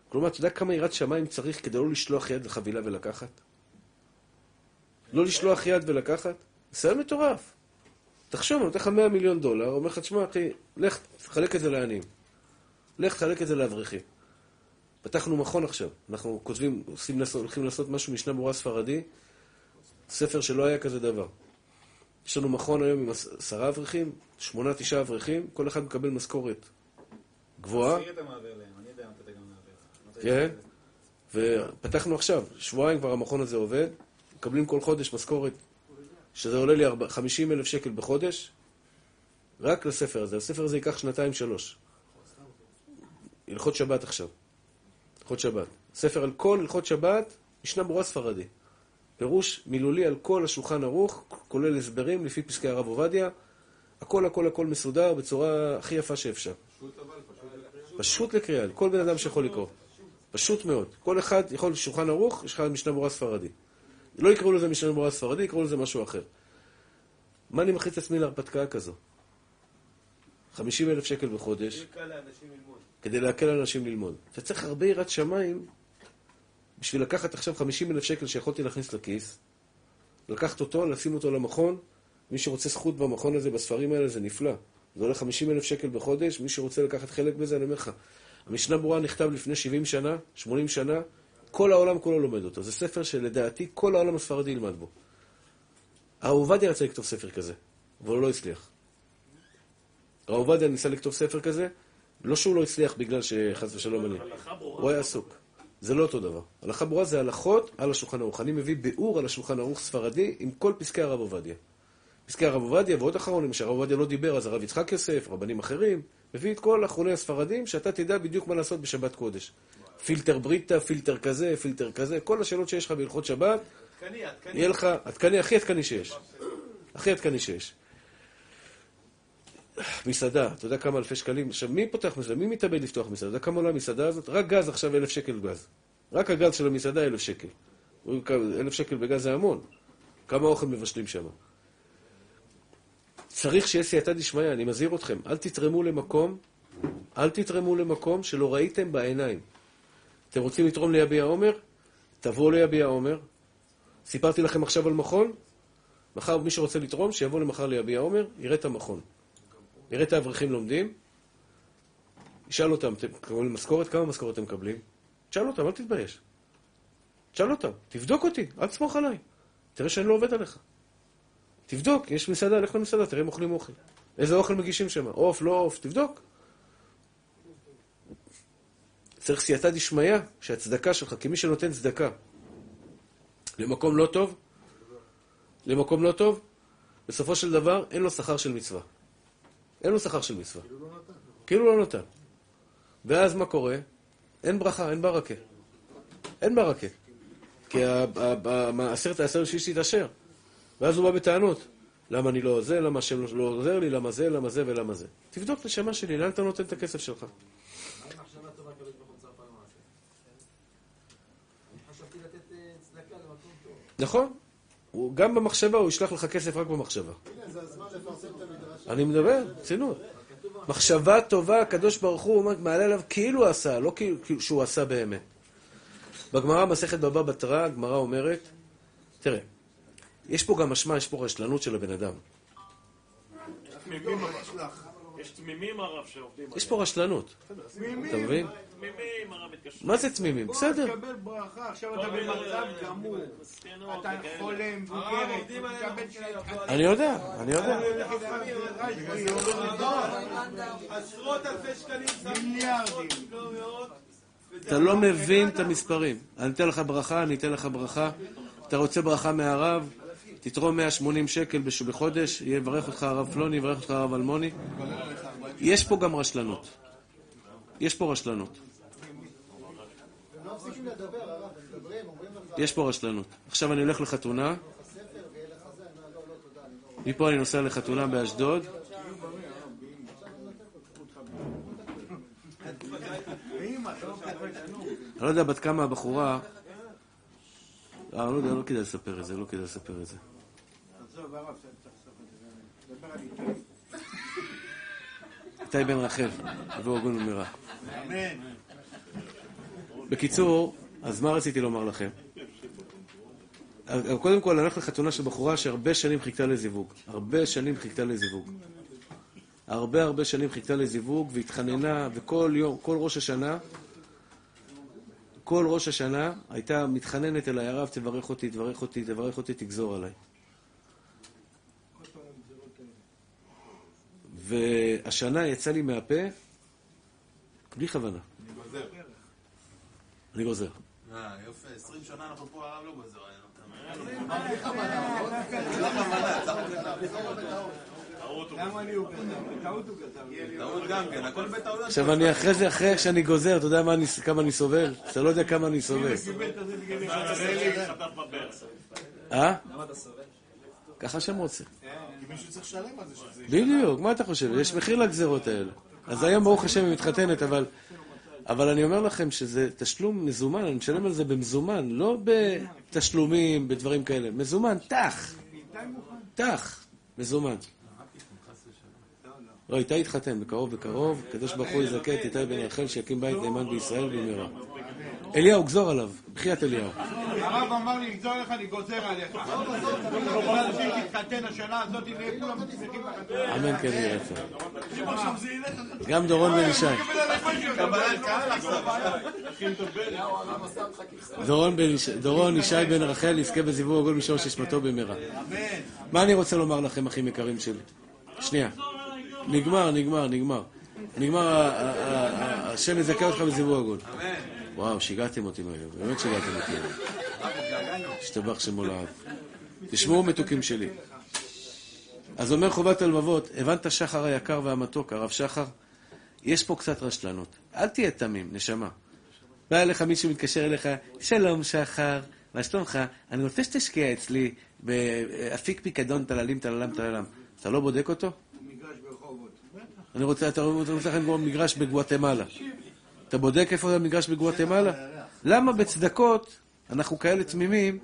כלומר, אתה יודע כמה יראת שמיים צריך כדי לא לשלוח יד לחבילה ולקחת? לא לשלוח יד ולקחת? זה מטורף. תחשוב, אני נותן לך 100 מיליון דולר, אומר לך, תשמע, אחי, לך, תחלק את זה לעניים. לך, תחלק את זה לאברכים. פתחנו מכון עכשיו. אנחנו כותבים, הולכים לעשות משהו משנה ברורה ספרדי, ספר שלא היה כזה דבר. יש לנו מכון היום עם עשרה אברכים, שמונה, תשעה אברכים, כל אחד מקבל משכורת גבוהה. כן, ופתחנו עכשיו, שבועיים כבר המכון הזה עובד, מקבלים כל חודש משכורת, שזה עולה לי 50 אלף שקל בחודש, רק לספר הזה. הספר הזה ייקח שנתיים-שלוש. הלכות שבת עכשיו. הלכות שבת. ספר על כל הלכות שבת, משנה ברורה ספרדי. פירוש מילולי על כל השולחן ערוך, כולל הסברים לפי פסקי הרב עובדיה. הכל הכל הכל מסודר בצורה הכי יפה שאפשר. פשוט לקריאה, לכל בן אדם שיכול לקרוא. פשוט מאוד. כל אחד יכול, שולחן ערוך, יש לך משנה ברורה ספרדי. לא יקראו לזה משנה ברורה ספרדי, יקראו לזה משהו אחר. מה אני מכניס את עצמי להרפתקה כזו? 50 אלף שקל בחודש. כדי להקל על אנשים ללמוד. אתה צריך הרבה יראת שמיים בשביל לקחת עכשיו 50 אלף שקל שיכולתי להכניס לכיס, לקחת אותו, לשים אותו למכון. מי שרוצה זכות במכון הזה, בספרים האלה, זה נפלא. זה עולה 50 אלף שקל בחודש, מי שרוצה לקחת חלק בזה, אני אומר לך. המשנה ברורה נכתב לפני 70 שנה, 80 שנה, כל העולם כולו לומד אותו. זה ספר שלדעתי כל העולם הספרדי ילמד בו. הרב עובדיה רצה לכתוב ספר כזה, אבל הוא לא הצליח. הרב עובדיה ניסה לכתוב ספר כזה, לא שהוא לא הצליח בגלל שחס ושלום אני. הוא היה עסוק. זה לא אותו דבר. הלכה ברורה זה הלכות על השולחן ערוך. אני מביא ביאור על השולחן ערוך ספרדי עם כל פסקי הרב עובדיה. פסקי הרב עובדיה ועוד אחרונים, שהרב עובדיה לא דיבר, אז הרב יצחק יוסף, רבנים אחרים, מביא את כל אחרוני הספרדים, שאתה תדע בדיוק מה לעשות בשבת קודש. פילטר בריטה, פילטר כזה, פילטר כזה, כל השאלות שיש לך בהלכות שבת, עדכני, עדכני. יהיה לך, עדכני, הכי עדכני שיש. הכי עדכני שיש. מסעדה, אתה יודע כמה אלפי שקלים? עכשיו, מי פותח מסעדה? מי מתאבד לפתוח מסעדה? אתה יודע כמה עולה המסעדה הזאת? רק גז עכשיו אלף שקל גז. רק הגז של המסעדה אלף שקל. אלף שקל בגז זה המון. כמה אוכל מבשלים שם? צריך שיהיה סייעתא דשמיא, אני מזהיר אתכם. אל תתרמו למקום, אל תתרמו למקום שלא ראיתם בעיניים. אתם רוצים לתרום ליביע עומר? תבואו ליביע עומר. סיפרתי לכם עכשיו על מכון? מחר מי שרוצה לתרום, שיבוא למחר ליביע עומר, יראה את המכון. יראה את האברכים לומדים, ישאל אותם, אתם מקבלים משכורת? כמה משכורת אתם מקבלים? תשאל אותם, אל תתבייש. תשאל אותם, תבדוק אותי, אל תסמוך עליי. תראה שאני לא עובד עליך. תבדוק, יש מסעדה, לך למסעדה, תראה אם אוכלים אוכל. איזה אוכל מגישים שם, עוף, לא עוף, תבדוק. צריך סייעתא דשמיא, שהצדקה שלך, כמי שנותן צדקה למקום לא טוב, למקום לא טוב, בסופו של דבר אין לו שכר של מצווה. אין לו שכר של מצווה. כאילו לא נתן. ואז מה קורה? אין ברכה, אין ברכה. אין ברכה. כי העשרת העשר שיש תתעשר. ואז הוא בא בטענות. למה אני לא זה, למה השם לא- עוזר לי, למה זה, למה זה ולמה זה. תבדוק נשמה שלי, לאן אתה נותן את הכסף שלך? נכון. גם במחשבה הוא ישלח לך כסף רק במחשבה. הנה, זה הזמן לפרסם את. אני מדבר, ברצינות. מחשבה טובה, הקדוש ברוך הוא מעלה עליו כאילו עשה, לא כאילו כאילו שהוא עשה באמת. בגמרא, מסכת בבא בתרא, הגמרא אומרת, תראה, יש פה גם אשמה, יש פה רשלנות של הבן אדם. יש תמימים הרב שעובדים יש פה רשלנות, אתה מבין? תמימים הרב מתקשרים. מה זה תמימים? בוא בסדר. תקבל ברכה, עכשיו אתה במצב גמור. אתה חולה, מבוגרת, אני יודע, אני יודע. עשרות אלפי שקלים שמים מיליארדים. לא. אתה לא מבין את המספרים. אני אתן לך ברכה, אני אתן לך ברכה. אתה רוצה ברכה מהרב, תתרום 180 שקל בחודש, יברך אותך הרב פלוני, יברך אותך הרב אלמוני. יש פה גם רשלנות. יש פה רשלנות. מפסיקים לדבר, הרב, מדברים, אומרים לך יש פה רשלנות. עכשיו אני הולך לחתונה, לא, לא, לא... מפה אני נוסע לחתונה באשדוד. אני לא יודע בת כמה הבחורה... אה, לא יודע, לא כדאי לספר את זה, לא כדאי לספר את זה. עזוב, הרב, אתה צריך לספר את זה. דבר על איתי. איתי בן רחל, עבור ארגון במהרה. אמן. בקיצור, אז מה רציתי לומר לכם? קודם כל, הלך לחתונה של בחורה שהרבה שנים חיכתה לזיווג. הרבה שנים חיכתה לזיווג. הרבה הרבה שנים חיכתה לזיווג, והתחננה, וכל יום, כל ראש השנה, כל ראש השנה הייתה מתחננת אליי, הרב, תברך אותי, תברך אותי, תברך אותי, תגזור עליי. והשנה יצא לי מהפה, בלי כוונה. אני גוזר. אני גוזר. אה, יופי, 20 שנה אנחנו פה, הרב לא גוזר עלינו. למה לי הוא גזר? בטעות הוא גזר. טעות גם כן, הכל בטעות. עכשיו אני אחרי זה, אחרי שאני גוזר, אתה יודע מה אני, כמה אני סובל? אתה לא יודע כמה אני סובל. אה? ככה שם רוצה. שזה... בדיוק, מה אתה חושב? יש מחיר לגזרות האלה. אז היום ברוך השם היא מתחתנת, אבל... אבל אני אומר לכם שזה תשלום מזומן, אני משלם על זה במזומן, לא בתשלומים, בדברים כאלה. מזומן, טח. טח. מזומן. לא, איתי יתחתן, בקרוב בקרוב, הקדוש ברוך הוא יזכה את איתי בן רחל שיקים בית נאמן בישראל במהרה. אליהו, גזור עליו, בחייאת אליהו. הרב אמר לי, לגזור לך, אני גוזר עליך. אמן כן יהיה רצון. גם דורון בן ישי. דורון ישי- בן רחל יזכה בזיווג עגול משורש נשמתו במהרה. מה אני רוצה לומר לכם, אחים יקרים שלי? שנייה. נגמר, נגמר, נגמר. נגמר, השם יזכה אותך בזיווג עגול. וואו, שיגעתם אותי מהיום, באמת שיגעתם אותי היום. השתבח שמו לעד. תשמעו מתוקים שלי. אז אומר חובת הלבבות, הבנת שחר היקר והמתוק, הרב שחר? יש פה קצת רשלנות. אל תהיה תמים, נשמה. בא אליך מישהו מתקשר אליך, שלום שחר, מה שלומך? אני רוצה שתשקיע אצלי באפיק פיקדון טללים טללם טללם. אתה לא בודק אותו? מגרש ברחובות. אני רוצה, אתה רוצה לכם מגרש בגואטמלה. אתה בודק איפה המגרש בגואטמלה? למה בצדקות אנחנו כאלה תמימים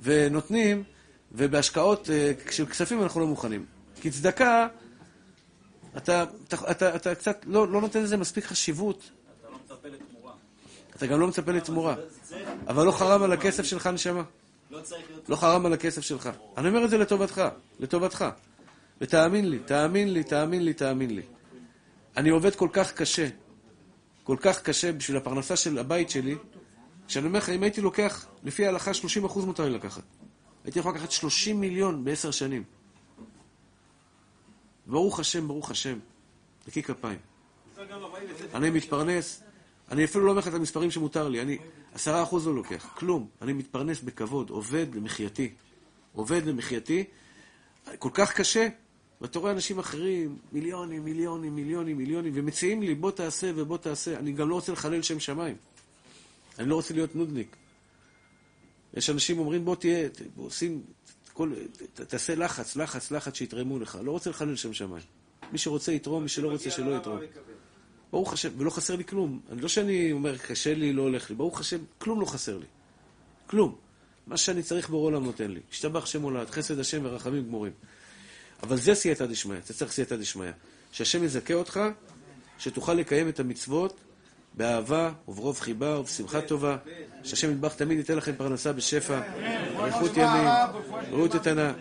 ונותנים, ובהשקעות אה, של כספים אנחנו לא מוכנים? כי צדקה, אתה, קצת לא, לא נותן לזה מספיק חשיבות. אתה לא מצפה לתמורה. אתה גם לא מצפה לתמורה. אבל לא חרם על הכסף שלך, נשמה. לא חרם על הכסף שלך. אני אומר את זה לטובתך, לטובתך. ותאמין לי, תאמין לי, תאמין לי, תאמין לי. אני עובד כל כך קשה, כל כך קשה בשביל הפרנסה של הבית שלי, שאני אומר לך, אם הייתי לוקח, לפי ההלכה 30% מותר לי לקחת. הייתי יכול לקחת 30 מיליון בעשר שנים. ברוך השם, ברוך השם. נקי כפיים. אני מתפרנס, אני אפילו לא אומר לך את המספרים שמותר לי, אני עשרה אחוז לא לוקח, כלום. אני מתפרנס בכבוד, עובד למחייתי. עובד למחייתי, כל כך קשה, ואתה רואה אנשים אחרים, מיליונים, מיליונים, מיליונים, מיליונים, ומציעים לי, בוא תעשה ובוא תעשה. אני גם לא רוצה לחלל שם שמיים. אני לא רוצה להיות נודניק. יש אנשים אומרים, בוא תהיה, בוא, שים, כל, ת, תעשה לחץ, לחץ, לחץ שיתרמו לך. לא רוצה לחלל שם שמיים. מי שרוצה יתרום, מי שלא רוצה שלא יתרום. ברוך השם, ולא חסר לי כלום. אני לא שאני אומר, קשה לי, לא הולך לי. ברוך השם, כלום לא חסר לי. כלום. מה שאני צריך בורא עולם נותן לי. השתבח שם הולד, חסד השם ורחמים גמורים. אבל זה סייעתא דשמיא, אתה צריך סייעתא דשמיא. שהשם יזכה אותך, שתוכל לקיים את המצוות באהבה וברוב חיבה ובשמחה טובה, שהשם ידבח תמיד ייתן לכם פרנסה בשפע, אריכות ימים, בריאות איתנה.